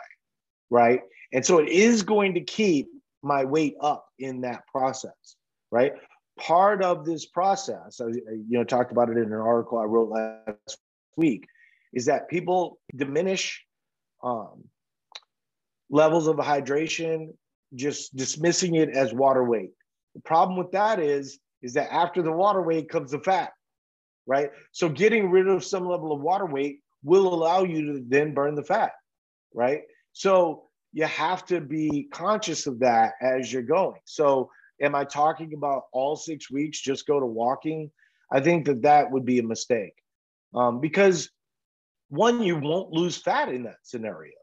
right? And so it is going to keep my weight up in that process, right? Part of this process, I, you know, talked about it in an article I wrote last week, is that people diminish um, levels of hydration, just dismissing it as water weight. The problem with that is, is that after the water weight comes the fat right? So getting rid of some level of water weight will allow you to then burn the fat, right? So you have to be conscious of that as you're going. So am I talking about all six weeks just go to walking? I think that that would be a mistake um, because one, you won't lose fat in that scenario,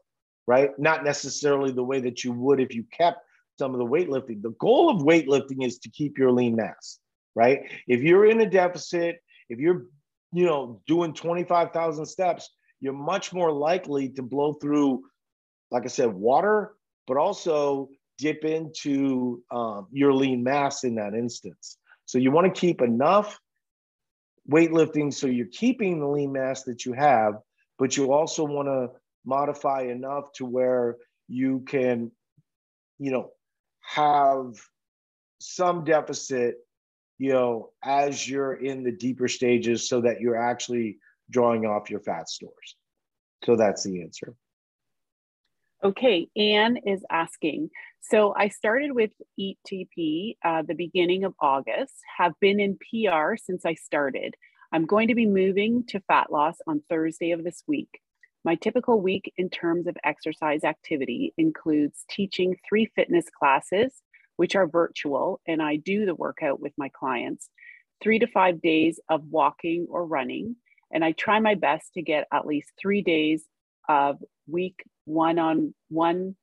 right? Not necessarily the way that you would if you kept some of the weightlifting. The goal of weightlifting is to keep your lean mass, right? If you're in a deficit, if you're, you know, doing 25,000 steps, you're much more likely to blow through, like I said, water, but also dip into um, your lean mass in that instance. So you want to keep enough weightlifting so you're keeping the lean mass that you have, but you also want to modify enough to where you can, you know, have some deficit, you know, as you're in the deeper stages so that you're actually drawing off your fat stores. So that's the answer. Okay, Anne is asking. So I started with Eat TP uh, the beginning of August, have been in PR since I started. I'm going to be moving to fat loss on Thursday of this week. My typical week in terms of exercise activity includes teaching three fitness classes, which are virtual, and I do the workout with my clients, three to five days of walking or running, and I try my best to get at least three days of week one on one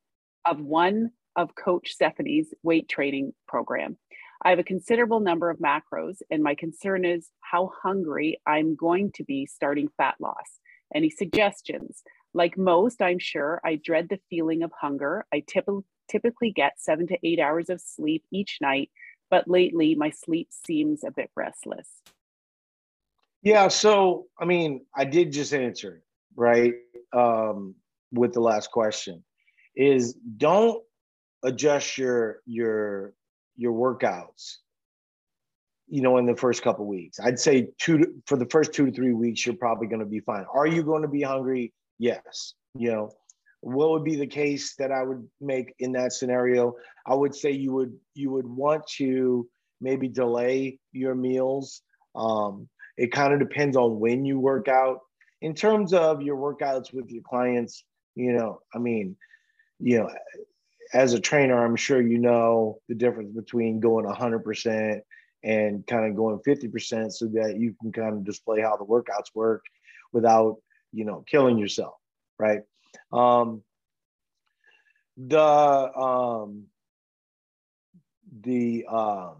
of one of Coach Stephanie's weight training program. I have a considerable number of macros, and my concern is how hungry I'm going to be starting fat loss. Any suggestions? Like most, I'm sure I dread the feeling of hunger. I typ- typically get seven to eight hours of sleep each night, but lately my sleep seems a bit restless. Yeah, so I mean, I did just answer, right? Um, with the last question is don't adjust your your your workouts you know in the first couple weeks. I'd say two to, for the first two to three weeks you're probably going to be fine. Are you going to be hungry? Yes you know. What would be the case that i would make in that scenario? I would say you would you would want to maybe delay your meals. Um, it kind of depends on when you work out. In terms of your workouts with your clients you know, I mean, you know, as a trainer, I'm sure you know the difference between going 100% and kind of going 50% so that you can kind of display how the workouts work without, you know, killing yourself, right? Um, the um, the um,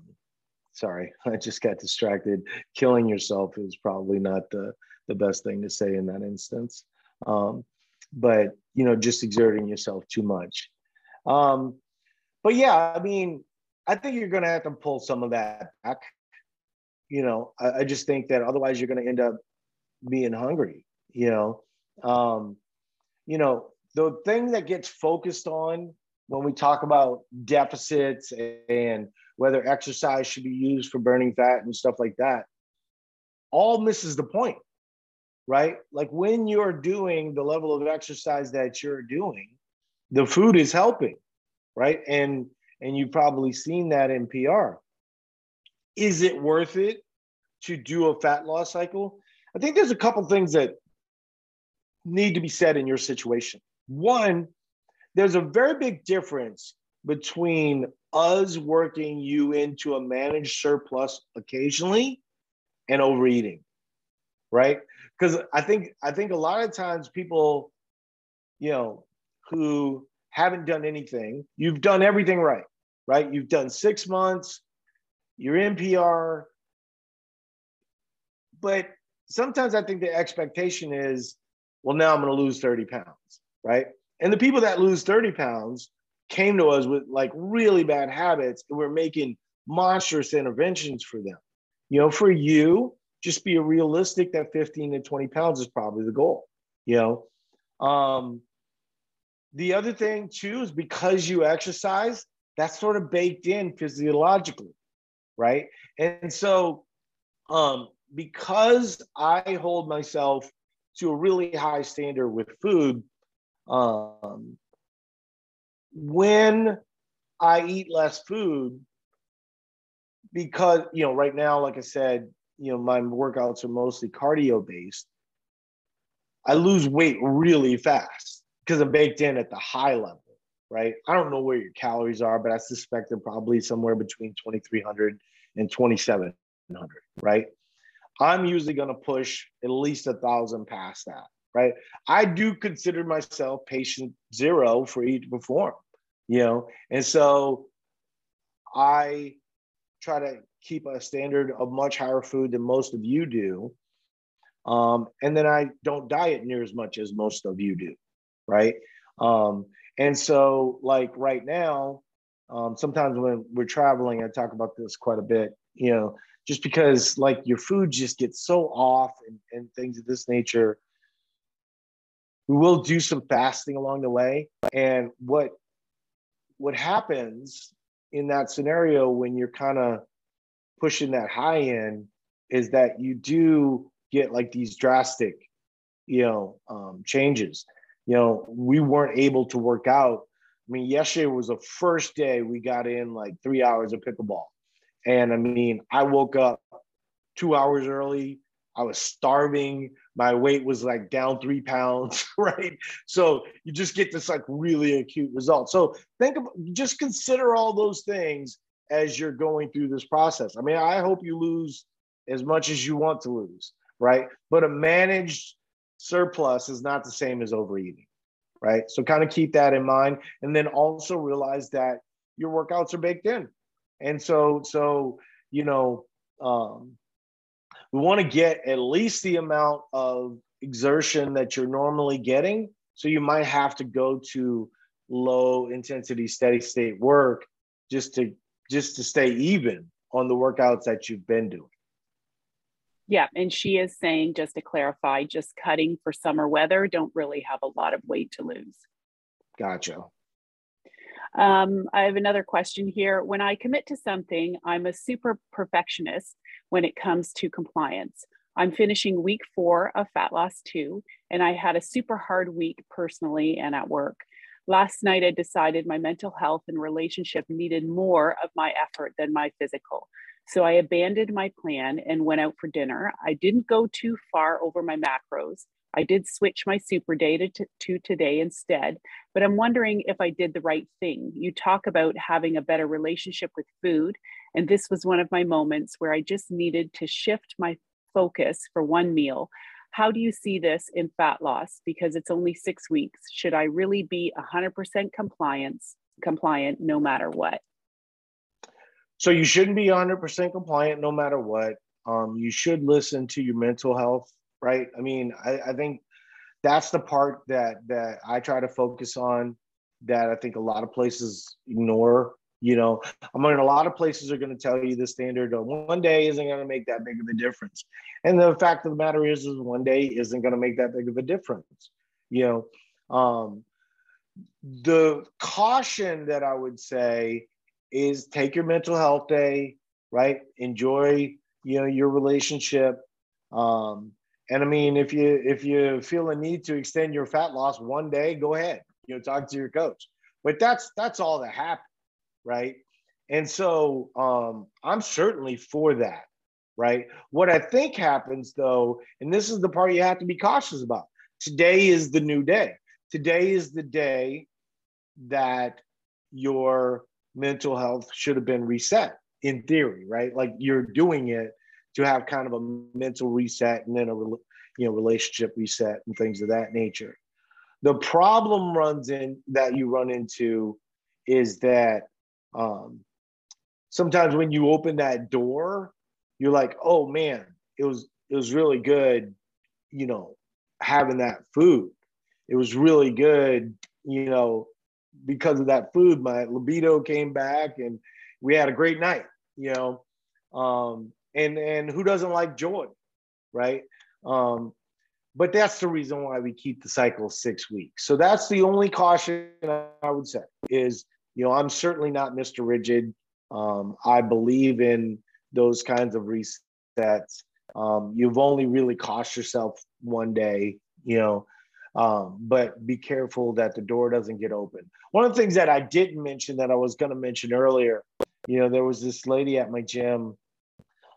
sorry, <laughs> I just got distracted. Killing yourself is probably not the the best thing to say in that instance. Um, but you know just exerting yourself too much um but yeah i mean i think you're going to have to pull some of that back you know I, I just think that otherwise you're going to end up being hungry you know um you know the thing that gets focused on when we talk about deficits and whether exercise should be used for burning fat and stuff like that all misses the point right? Like when you're doing the level of exercise that you're doing, the food is helping, right? And and you've probably seen that in PR. Is it worth it to do a fat loss cycle? I think there's a couple things that need to be said in your situation. One, there's a very big difference between us working you into a managed surplus occasionally and overeating, right? because I think I think a lot of times people, you know, who haven't done anything, you've done everything right, right? You've done six months, you're in PR, but sometimes I think the expectation is, well, now I'm going to lose 30 pounds, right? And the people that lose 30 pounds came to us with like really bad habits, and we're making monstrous interventions for them. You know, for you, just be realistic that 15 to 20 pounds is probably the goal, you know? Um, the other thing too is because you exercise, that's sort of baked in physiologically, right? And so, um, because I hold myself to a really high standard with food, um, when I eat less food, because you know, right now, like I said, you know my workouts are mostly cardio based i lose weight really fast because i'm baked in at the high level right? I don't know where your calories are, but I suspect they're probably somewhere between 2,300 and 2,700, right? I'm usually going to push at least a thousand past that, right? I do consider myself patient zero for Eat to Perform, you know, and so I try to keep a standard of much higher food than most of you do. Um, and then I don't diet near as much as most of you do, right? Um, and so, like right now, um, sometimes when we're traveling, I talk about this quite a bit, you know, just because like your food just gets so off and, and things of this nature. We will do some fasting along the way. And what what happens in that scenario when you're kind of pushing that high end is that you do get like these drastic, you know, um, changes. You know, we weren't able to work out. I mean, yesterday was the first day we got in like three hours of pickleball. And I mean, I woke up two hours early. I was starving. My weight was like down three pounds, <laughs> right? So you just get this like really acute result. So think about just consider all those things as you're going through this process. I mean, I hope you lose as much as you want to lose, right? But a managed surplus is not the same as overeating, right? So kind of keep that in mind. And then also realize that your workouts are baked in. And so, so, you know, um, we want to get at least the amount of exertion that you're normally getting. So you might have to go to low intensity, steady state work just to just to stay even on the workouts that you've been doing. Yeah, and she is saying just to clarify, just cutting for summer weather don't really have a lot of weight to lose. Gotcha. Um, I have another question here. When I commit to something, I'm a super perfectionist when it comes to compliance. I'm finishing week four of Fat Loss 2, and I had a super hard week personally and at work. Last night, I decided my mental health and relationship needed more of my effort than my physical. So I abandoned my plan and went out for dinner. I didn't go too far over my macros. I did switch my super day to, to, today instead, but I'm wondering if I did the right thing. You talk about having a better relationship with food, and this was one of my moments where I just needed to shift my focus for one meal. How do you see this in fat loss? Because it's only six weeks. Should I really be 100% compliance compliant no matter what? So you shouldn't be 100% compliant no matter what. Um, you should listen to your mental health right? I mean, I, I think that's the part that that I try to focus on that I think a lot of places ignore. You know, I mean, a lot of places are going to tell you the standard of one day isn't going to make that big of a difference. And the fact of the matter is, is one day isn't going to make that big of a difference. You know, um, the caution that I would say is take your mental health day, right? Enjoy, you know, your relationship. Um, and I mean, if you if you feel a need to extend your fat loss one day, go ahead. You know, talk to your coach. But that's that's all that happened, right? And so um, I'm certainly for that, right? What I think happens though, and this is the part you have to be cautious about. Today is the new day. Today is the day that your mental health should have been reset in theory, right? Like you're doing it to have kind of a mental reset and then a you know relationship reset and things of that nature. The problem runs in that you run into is that um, sometimes when you open that door, you're like, oh man, it was it was really good, you know, having that food. It was really good, you know, because of that food. My libido came back and we had a great night, you know. Um, and and who doesn't like joy right um but that's the reason why we keep the cycle six weeks so that's the only caution i would say is you know i'm certainly not mr rigid um, i believe in those kinds of resets um, you've only really cost yourself one day you know um, but be careful that the door doesn't get open one of the things that i didn't mention that i was going to mention earlier you know there was this lady at my gym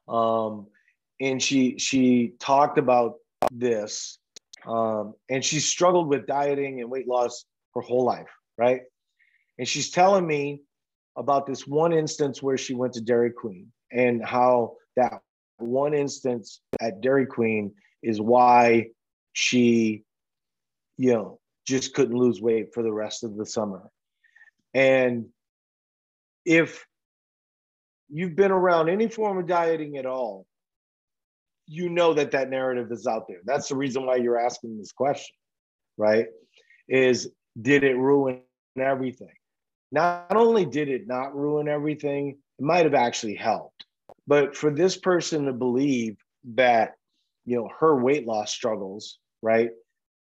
um, and she she talked about this, um, and she struggled with dieting and weight loss her whole life, right? And she's telling me about this one instance where she went to Dairy Queen and how that one instance at Dairy Queen is why she, you know, just couldn't lose weight for the rest of the summer. And if you've been around any form of dieting at all, you know that that narrative is out there. That's the reason why you're asking this question, right? Is did it ruin everything? Not only did it not ruin everything, it might have actually helped. But for this person to believe that, you know, her weight loss struggles, right,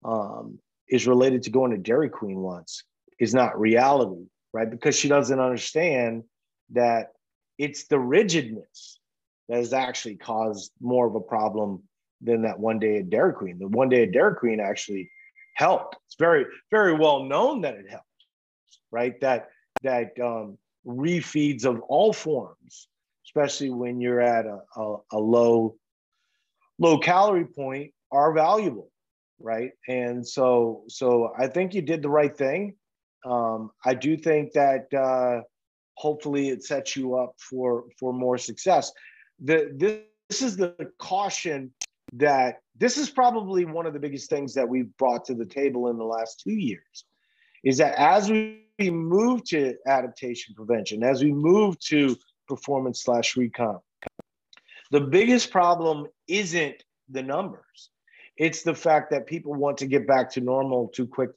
um, is related to going to Dairy Queen once is not reality, right? Because she doesn't understand that it's the rigidness that has actually caused more of a problem than that one day at Dairy Queen. The one day at Dairy Queen actually helped. It's very, very well known that it helps, right? That that um, refeeds of all forms, especially when you're at a, a, a low low calorie point, are valuable, right? And so, so I think you did the right thing. Um, I do think that uh, hopefully it sets you up for for more success. The this, this is the caution that this is probably one of the biggest things that we've brought to the table in the last two years is that as we move to adaptation prevention, as we move to performance slash recon, the biggest problem isn't the numbers. It's the fact that people want to get back to normal too quickly,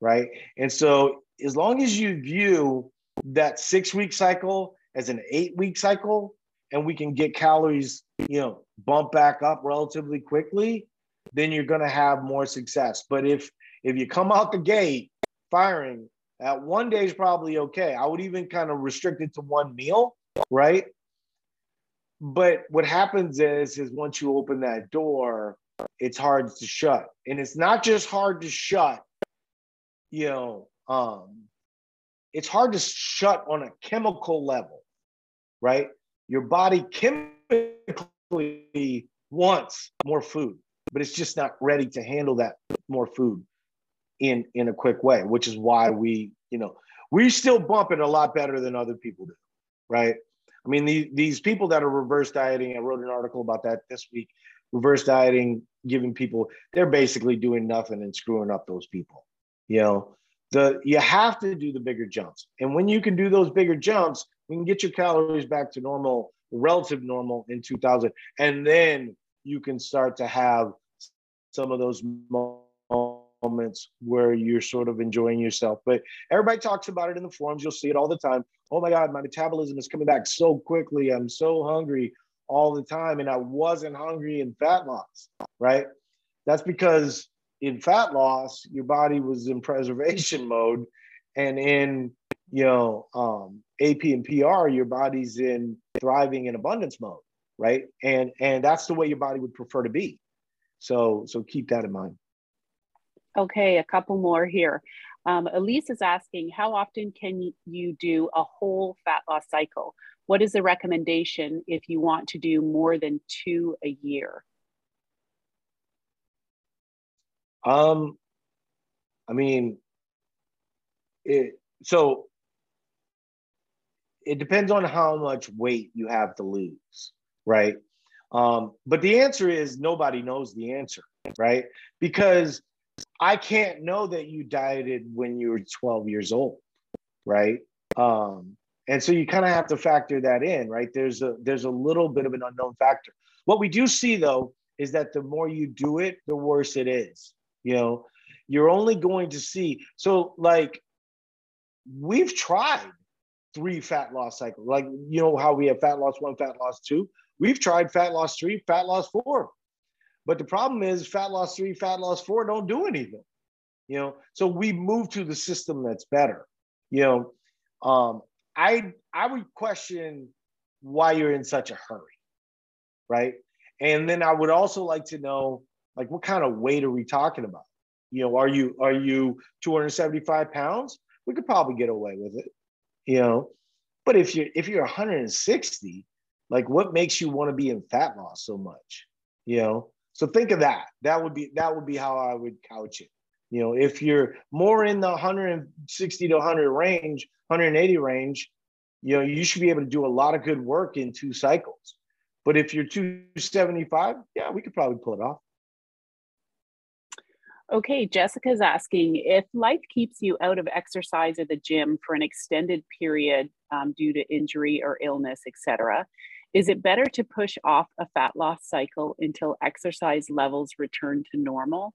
right? And so, as long as you view that six week cycle as an eight week cycle, and we can get calories, you know, bump back up relatively quickly, then you're going to have more success. But if if you come out the gate firing at one day is probably okay. I would even kind of restrict it to one meal, right? But what happens is is once you open that door, it's hard to shut. And it's not just hard to shut, you know, um, it's hard to shut on a chemical level, right? Your body chemically wants more food, but it's just not ready to handle that more food in in a quick way, which is why we, you know, we still bump it a lot better than other people do, right? I mean, the, these people that are reverse dieting, I wrote an article about that this week. Reverse dieting, giving people, they're basically doing nothing and screwing up those people. You know, the you have to do the bigger jumps, and when you can do those bigger jumps, we can get your calories back to normal, relative normal in 2000, and then you can start to have some of those moments where you're sort of enjoying yourself. But everybody talks about it in the forums. You'll see it all the time. Oh my God, my metabolism is coming back so quickly. I'm so hungry all the time. And I wasn't hungry in fat loss, right? That's because in fat loss, your body was in <laughs> preservation mode. And in, you know, um, AP and PR, your body's in thriving in abundance mode, right? And and that's the way your body would prefer to be. So so keep that in mind. Okay, a couple more here. Um, Elise is asking, how often can you do a whole fat loss cycle? What is the recommendation if you want to do more than two a year? Um, I mean, it, so it depends on how much weight you have to lose, right? Um, but the answer is nobody knows the answer, right? Because I can't know that you dieted when you were 12 years old, right? Um, and so you kind of have to factor that in, right? There's a there's a little bit of an unknown factor. What we do see though is that the more you do it, the worse it is. You know, you're only going to see so like we've tried three fat loss cycles, like you know how we have fat loss one, fat loss two. We've tried fat loss three, fat loss four. But the problem is fat loss three, fat loss four don't do anything. You know, so we move to the system that's better. You know, um, I I would question why you're in such a hurry, right? And then I would also like to know, like, what kind of weight are we talking about? You know, are you are you 275 pounds? We could probably get away with it, you know. But if you're if you're 160, like, what makes you want to be in fat loss so much? You know, so think of that. That would be that would be how I would couch it. You know, if you're more in the 160 to 100 range, 180 range, you know, you should be able to do a lot of good work in two cycles. But if you're 275, yeah, we could probably pull it off. Okay, Jessica's asking if life keeps you out of exercise or the gym for an extended period um, due to injury or illness, etc., is it better to push off a fat loss cycle until exercise levels return to normal?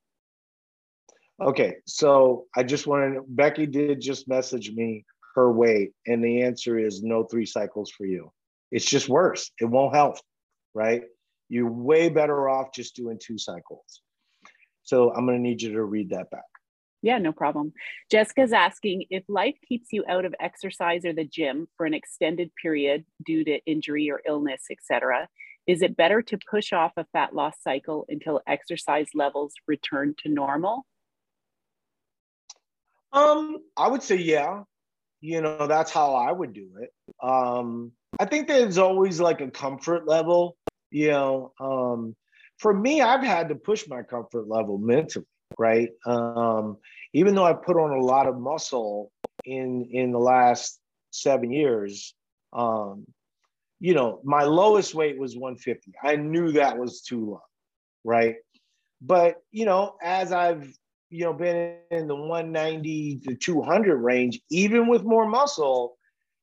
Okay, so I just wanted Becky did just message me her weight, and the answer is no three cycles for you. It's just worse. It won't help, right? You're way better off just doing two cycles. So I'm going to need you to read that back. Yeah, no problem. Jessica's asking if life keeps you out of exercise or the gym for an extended period due to injury or illness, etc., is it better to push off a fat loss cycle until exercise levels return to normal? Um, I would say yeah. You know, that's how I would do it. Um, I think there's always like a comfort level, you know. Um, for me, I've had to push my comfort level mentally, right? Um, even though I put on a lot of muscle in in the last seven years, um, you know, my lowest weight was 150. I knew that was too low, right? But you know, as I've you know been in the 190 to 200 range, even with more muscle,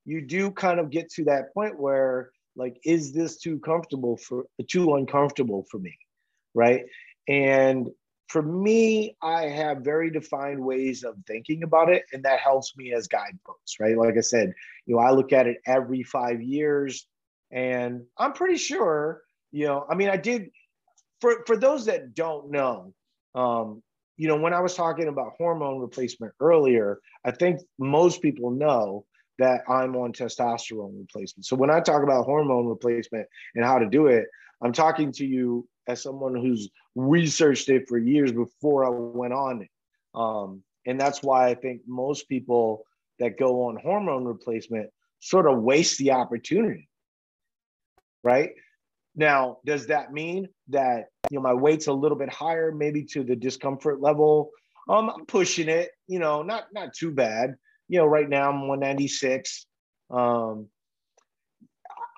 you do kind of get to that point where like, is this too comfortable for too uncomfortable for me? right? And for me, I have very defined ways of thinking about it, and that helps me as guideposts, right? Like I said, you know, I look at it every five years, and I'm pretty sure, you know, I mean, I did. For for those that don't know, um, you know, when I was talking about hormone replacement earlier, I think most people know that I'm on testosterone replacement. So when I talk about hormone replacement and how to do it, I'm talking to you as someone who's researched it for years before I went on it. Um, and that's why I think most people that go on hormone replacement sort of waste the opportunity. Right. Now, does that mean that you know my weight's a little bit higher, maybe to the discomfort level? Um, I'm pushing it, you know, not not too bad. You know, right now I'm 196. Um,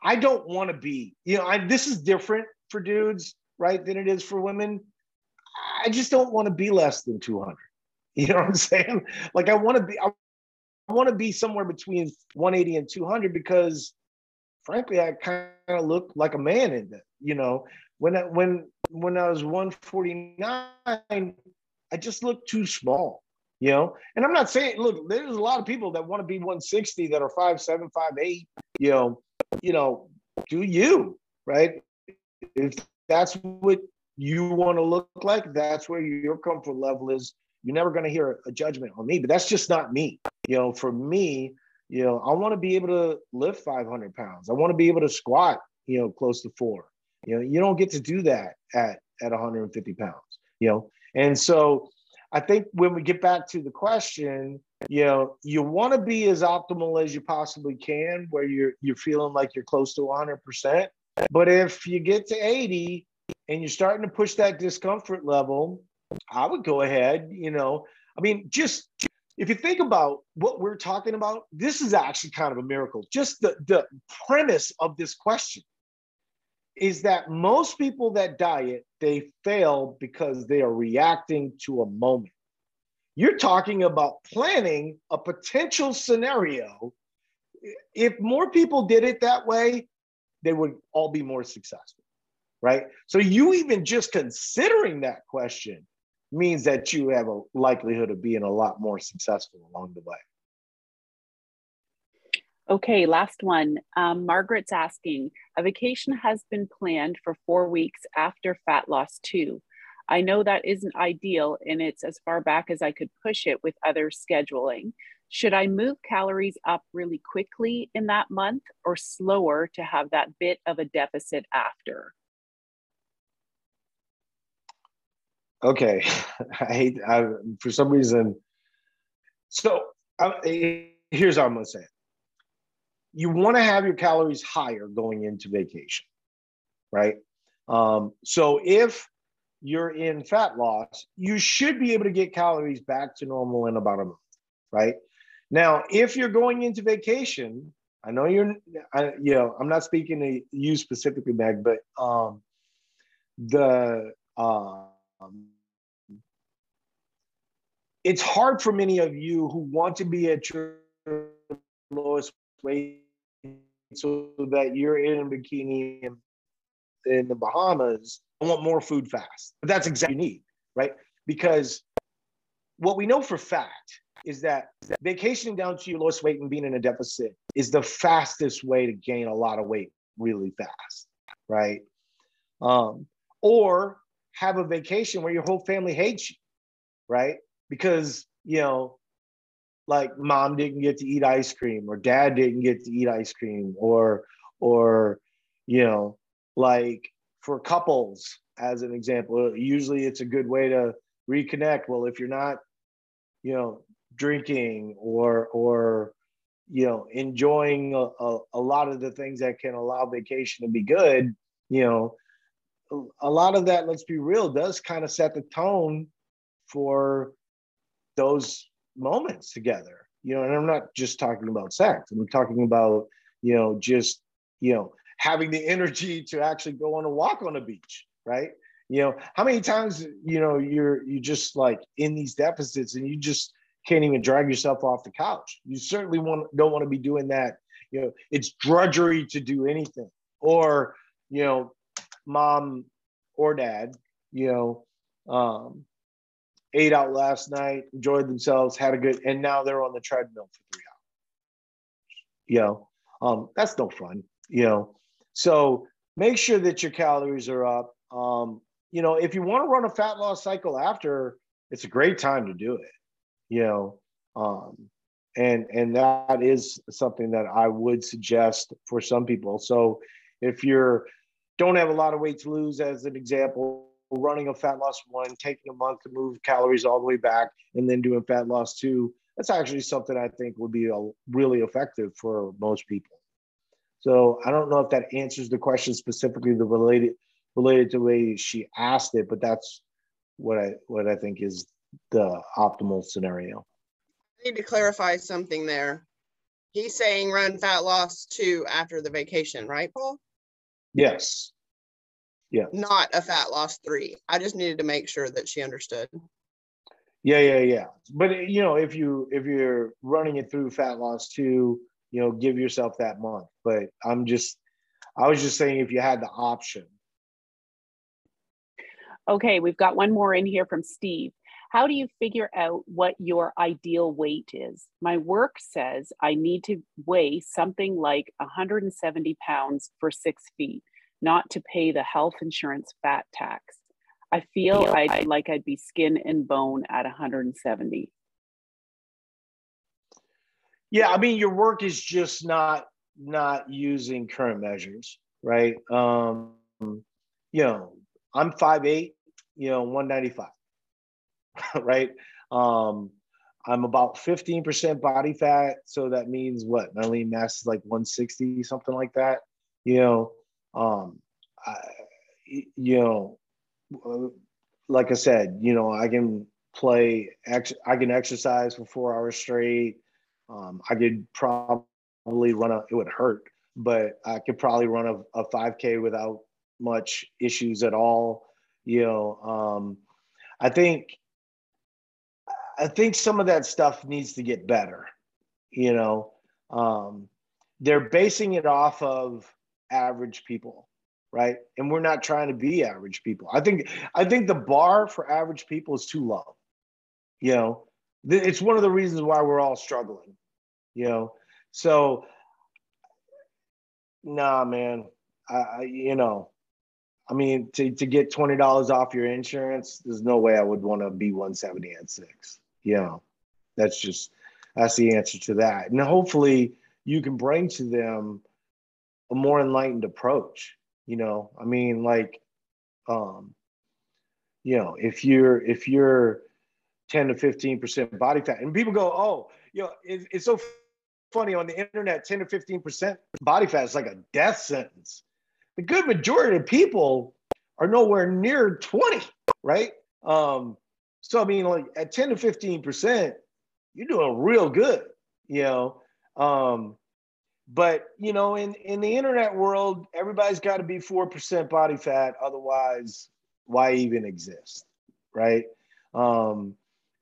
I don't want to be, you know, I, this is different for dudes right, than it is for women. I just don't want to be less than 200. You know what I'm saying? Like I want to be, I want to be somewhere between 180 and 200 because, frankly, I kind of look like a man in that. You know, when I, when when I was 149, I just looked too small. You know, and I'm not saying, look, there's a lot of people that want to be 160 that are five seven, five eight. You know, you know, do you right? If that's what you want to look like, that's where your comfort level is. You're never going to hear a judgment on me, but that's just not me. You know, for me, you know, I want to be able to lift 500 pounds. I want to be able to squat, you know, close to four. You know, you don't get to do that at at 150 pounds. You know, and so I think when we get back to the question, you know, you want to be as optimal as you possibly can, where you're you're feeling like you're close to 100 percent. But if you get to 80 and you're starting to push that discomfort level, I would go ahead, you know. I mean, just if you think about what we're talking about, this is actually kind of a miracle. Just the, the premise of this question is that most people that diet, they fail because they are reacting to a moment. You're talking about planning a potential scenario. If more people did it that way, they would all be more successful, right? So you even just considering that question means that you have a likelihood of being a lot more successful along the way. Okay, last one. Um, Margaret's asking A vacation has been planned for four weeks after fat loss two. I know that isn't ideal and it's as far back as I could push it with other scheduling. Should I move calories up really quickly in that month or slower to have that bit of a deficit after? Okay, <laughs> I hate I, for some reason. So I, here's how I'm gonna say it. You want to have your calories higher going into vacation, right? Um, so if you're in fat loss, you should be able to get calories back to normal in about a month, right? Now, if you're going into vacation, I know you're, I, you know, I'm not speaking to you specifically, Meg, but um, the um, it's hard for many of you who want to be at your lowest weight so that you're in a bikini in, in the Bahamas I want more food fast. But that's exactly what you need, right? Because what we know for fact is that vacationing down to your lowest weight and being in a deficit is the fastest way to gain a lot of weight really fast, right? Um, or have a vacation where your whole family hates you, right? Because, you know, like mom didn't get to eat ice cream or dad didn't get to eat ice cream or, or, you know, like for couples, as an example, usually it's a good way to reconnect. Well, if you're not, you know, drinking or or you know enjoying a, a, a lot of the things that can allow vacation to be good, you know, a lot of that, let's be real, does kind of set the tone for those moments together. You know, and I'm not just talking about sex. I'm talking about, you know, just, you know, having the energy to actually go on a walk on a beach, right? You know, how many times, you know, you're you just like in these deficits and you just can't even drag yourself off the couch. You certainly want don't want to be doing that. You know, it's drudgery to do anything. Or, you know, mom or dad, you know, um, ate out last night, enjoyed themselves, had a good, and now they're on the treadmill for three hours. You know, um, that's no fun. You know, so make sure that your calories are up. Um, you know, if you want to run a fat loss cycle after, it's a great time to do it. You know, um, and and that is something that I would suggest for some people. So if you're don't have a lot of weight to lose, as an example, running a fat loss one, taking a month to move calories all the way back, and then doing fat loss two, that's actually something I think would be a, really effective for most people. So I don't know if that answers the question specifically the related related to the way she asked it, but that's what I what I think is the optimal scenario. I need to clarify something there. He's saying run fat loss two after the vacation, right, Paul? Yes. Yeah. Not a fat loss three. I just needed to make sure that she understood. Yeah, yeah, yeah. But you know, if you if you're running it through fat loss two, you know, give yourself that month. But I'm just, I was just saying if you had the option. Okay, we've got one more in here from Steve. How do you figure out what your ideal weight is? My work says I need to weigh something like 170 pounds for six feet, not to pay the health insurance fat tax. I feel I'd, like I'd be skin and bone at 170. Yeah, I mean, your work is just not not using current measures, right? Um, you know, I'm five eight, you know, 195, <laughs> right? Um, I'm about 15% body fat, so that means what? My lean mass is like 160, something like that. You know, um, I, you know, uh, like I said, you know, I can play, ex- I can exercise for four hours straight. Um, I could probably run a, it would hurt, but I could probably run a, a 5K without much issues at all. You know, um, I think, I think some of that stuff needs to get better. You know, um, they're basing it off of average people, right? And we're not trying to be average people. I think, I think the bar for average people is too low. You know, it's one of the reasons why we're all struggling you know. So, nah, man, I, you know, I mean, to, to get twenty dollars off your insurance, there's no way I would want to be 170 at six. You know, that's just that's the answer to that. And hopefully, you can bring to them a more enlightened approach. You know, I mean, like, um, you know, if you're if you're 10 to 15 percent body fat, and people go, oh, you know, it, it's so funny on the internet 10 to 15% body fat is like a death sentence. The good majority of people are nowhere near 20, right? Um, so I mean, like at 10 to 15 percent, you're doing real good, you know. Um, but you know, in in the internet world, everybody's got to be four percent body fat, otherwise, why even exist, right? Um,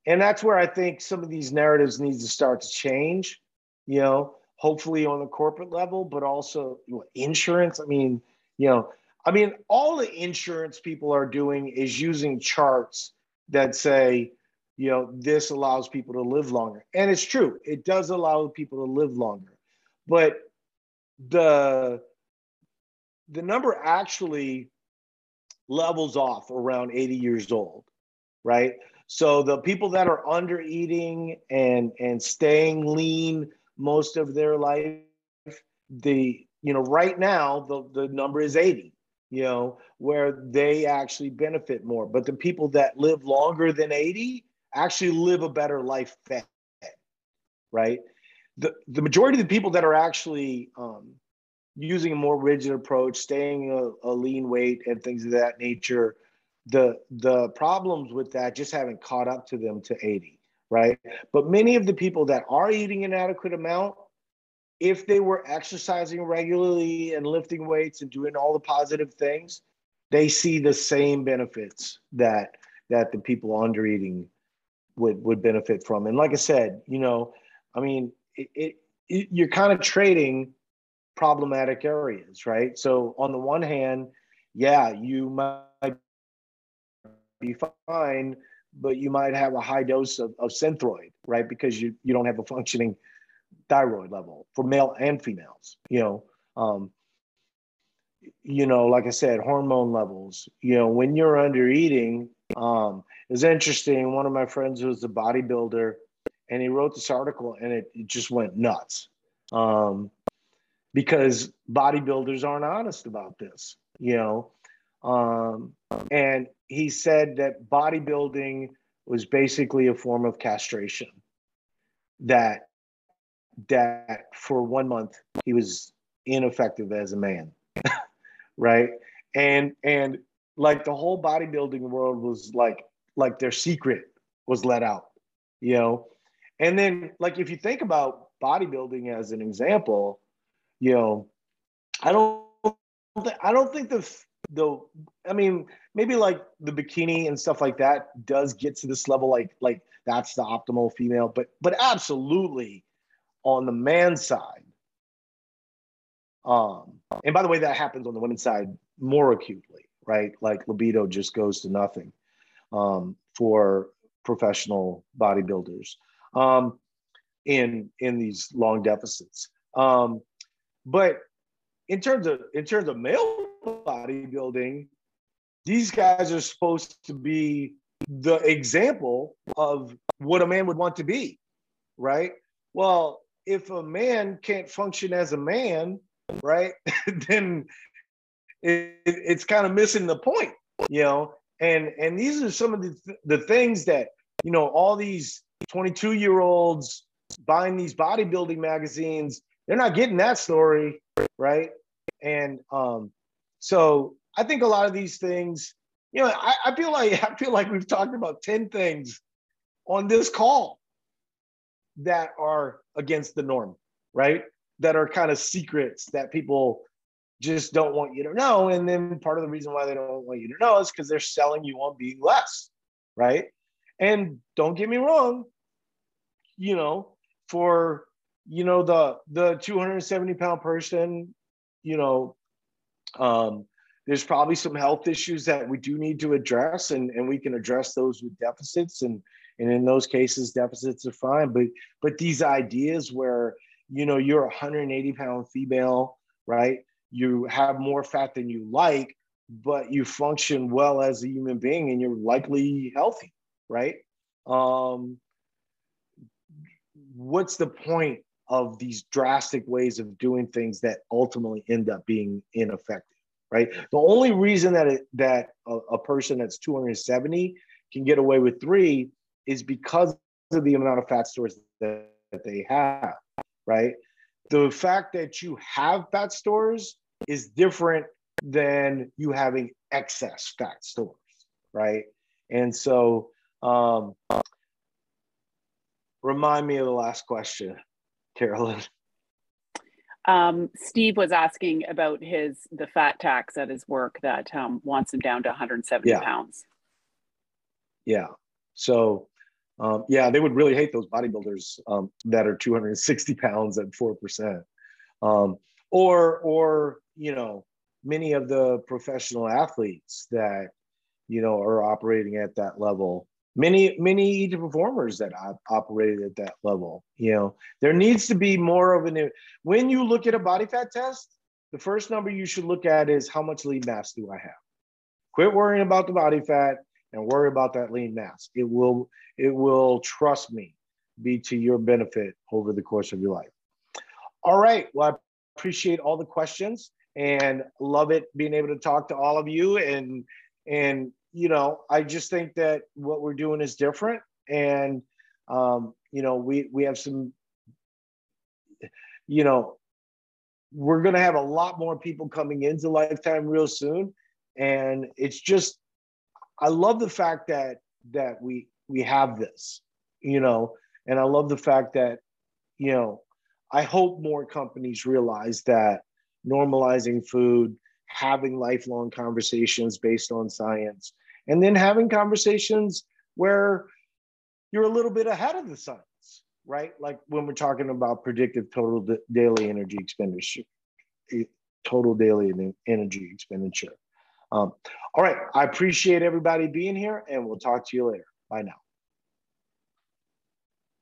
and that's where I think some of these narratives need to start to change. You know, hopefully on the corporate level, but also you know, insurance. I mean, you know, I mean, all the insurance people are doing is using charts that say, you know, this allows people to live longer. And it's true, it does allow people to live longer. But the the number actually levels off around 80 years old, right? So the people that are under eating and and staying lean most of their life, the you know right now the the number is 80 you know, where they actually benefit more. But the people that live longer than 80 actually live a better life right? The, the majority of the people that are actually um, using a more rigid approach, staying a, a lean weight and things of that nature, the the problems with that just haven't caught up to them to 80, right? But many of the people that are eating an adequate amount if they were exercising regularly and lifting weights and doing all the positive things, they see the same benefits that that the people under eating would would benefit from. And like I said, you know, I mean, it, it, it, you're kind of trading problematic areas, right? So on the one hand, yeah, you might be fine, but you might have a high dose of, of synthroid, right? Because you you don't have a functioning thyroid level for male and females. You know, um, you know, like I said, hormone levels. You know, when you're under eating, um, interesting. One of my friends was a bodybuilder, and he wrote this article, and it, it just went nuts. Um, because bodybuilders aren't honest about this, you know. Um, and he said that bodybuilding was basically a form of castration. That that for one month he was ineffective as a man <laughs> right? And and like the whole bodybuilding world was like like their secret was let out you know? And then like if you think about bodybuilding as an example you know i don't i don't think the the i mean maybe like the bikini and stuff like that does get to this level like like that's the optimal female but but absolutely on the man side, um, and by the way, that happens on the women's side more acutely, right? Like libido just goes to nothing um, for professional bodybuilders um, in in these long deficits. Um, but in terms of in terms of male bodybuilding, these guys are supposed to be the example of what a man would want to be, right? Well, if a man can't function as a man, right, <laughs> then it, it's kind of missing the point, you know. And and these are some of the th- the things that you know all these 22 year olds buying these bodybuilding magazines, they're not getting that story, right? And um, so I think a lot of these things, you know, I, I feel like <laughs> I feel like we've talked about 10 things on this call that are against the norm, right? That are kind of secrets that people just don't want you to know. And then part of the reason why they don't want you to know is because they're selling you on being less, right? And don't get me wrong, you know, for you know the the 270 pound person, you know, um, there's probably some health issues that we do need to address, and and we can address those with deficits and and in those cases deficits are fine. But but these ideas where you know you're a 180 pound female right? You have more fat than you like but you function well as a human being and you're likely healthy right? Um what's the point of these drastic ways of doing things that ultimately end up being ineffective right the only reason that it, that a, a person that's 270 can get away with three is because of the amount of fat stores that, that they have, right? The fact that you have fat stores is different than you having excess fat stores, right? And so, um, remind me of the last question, Carolyn. Um, Steve was asking about his the fat tax at his work that um, wants him down to 170 yeah. pounds. Yeah. So, um, yeah, they would really hate those bodybuilders um, that are 260 pounds at four percent, um, or or you know many of the professional athletes that you know are operating at that level many many performers that op- operated at that level you know? There needs to be more of an when you look at a body fat test the first number you should look at is how much lean mass do i have? Quit worrying about the body fat and worry about that lean mass. It will it will trust me be to your benefit over the course of your life. All right. Well i appreciate all the questions and love it being able to talk to all of you and and you know, I just think that what we're doing is different, and um, you know, we we have some, you know, we're going to have a lot more people coming into Lifetime real soon, and it's just, I love the fact that that we we have this, you know, and I love the fact that, you know, I hope more companies realize that normalizing food having lifelong conversations based on science, and then having conversations where you're a little bit ahead of the science, right? Like when we're talking about predictive total daily energy expenditure, eh, total daily energy expenditure. Um, all right, I appreciate everybody being here, and we'll talk to you later. Bye now.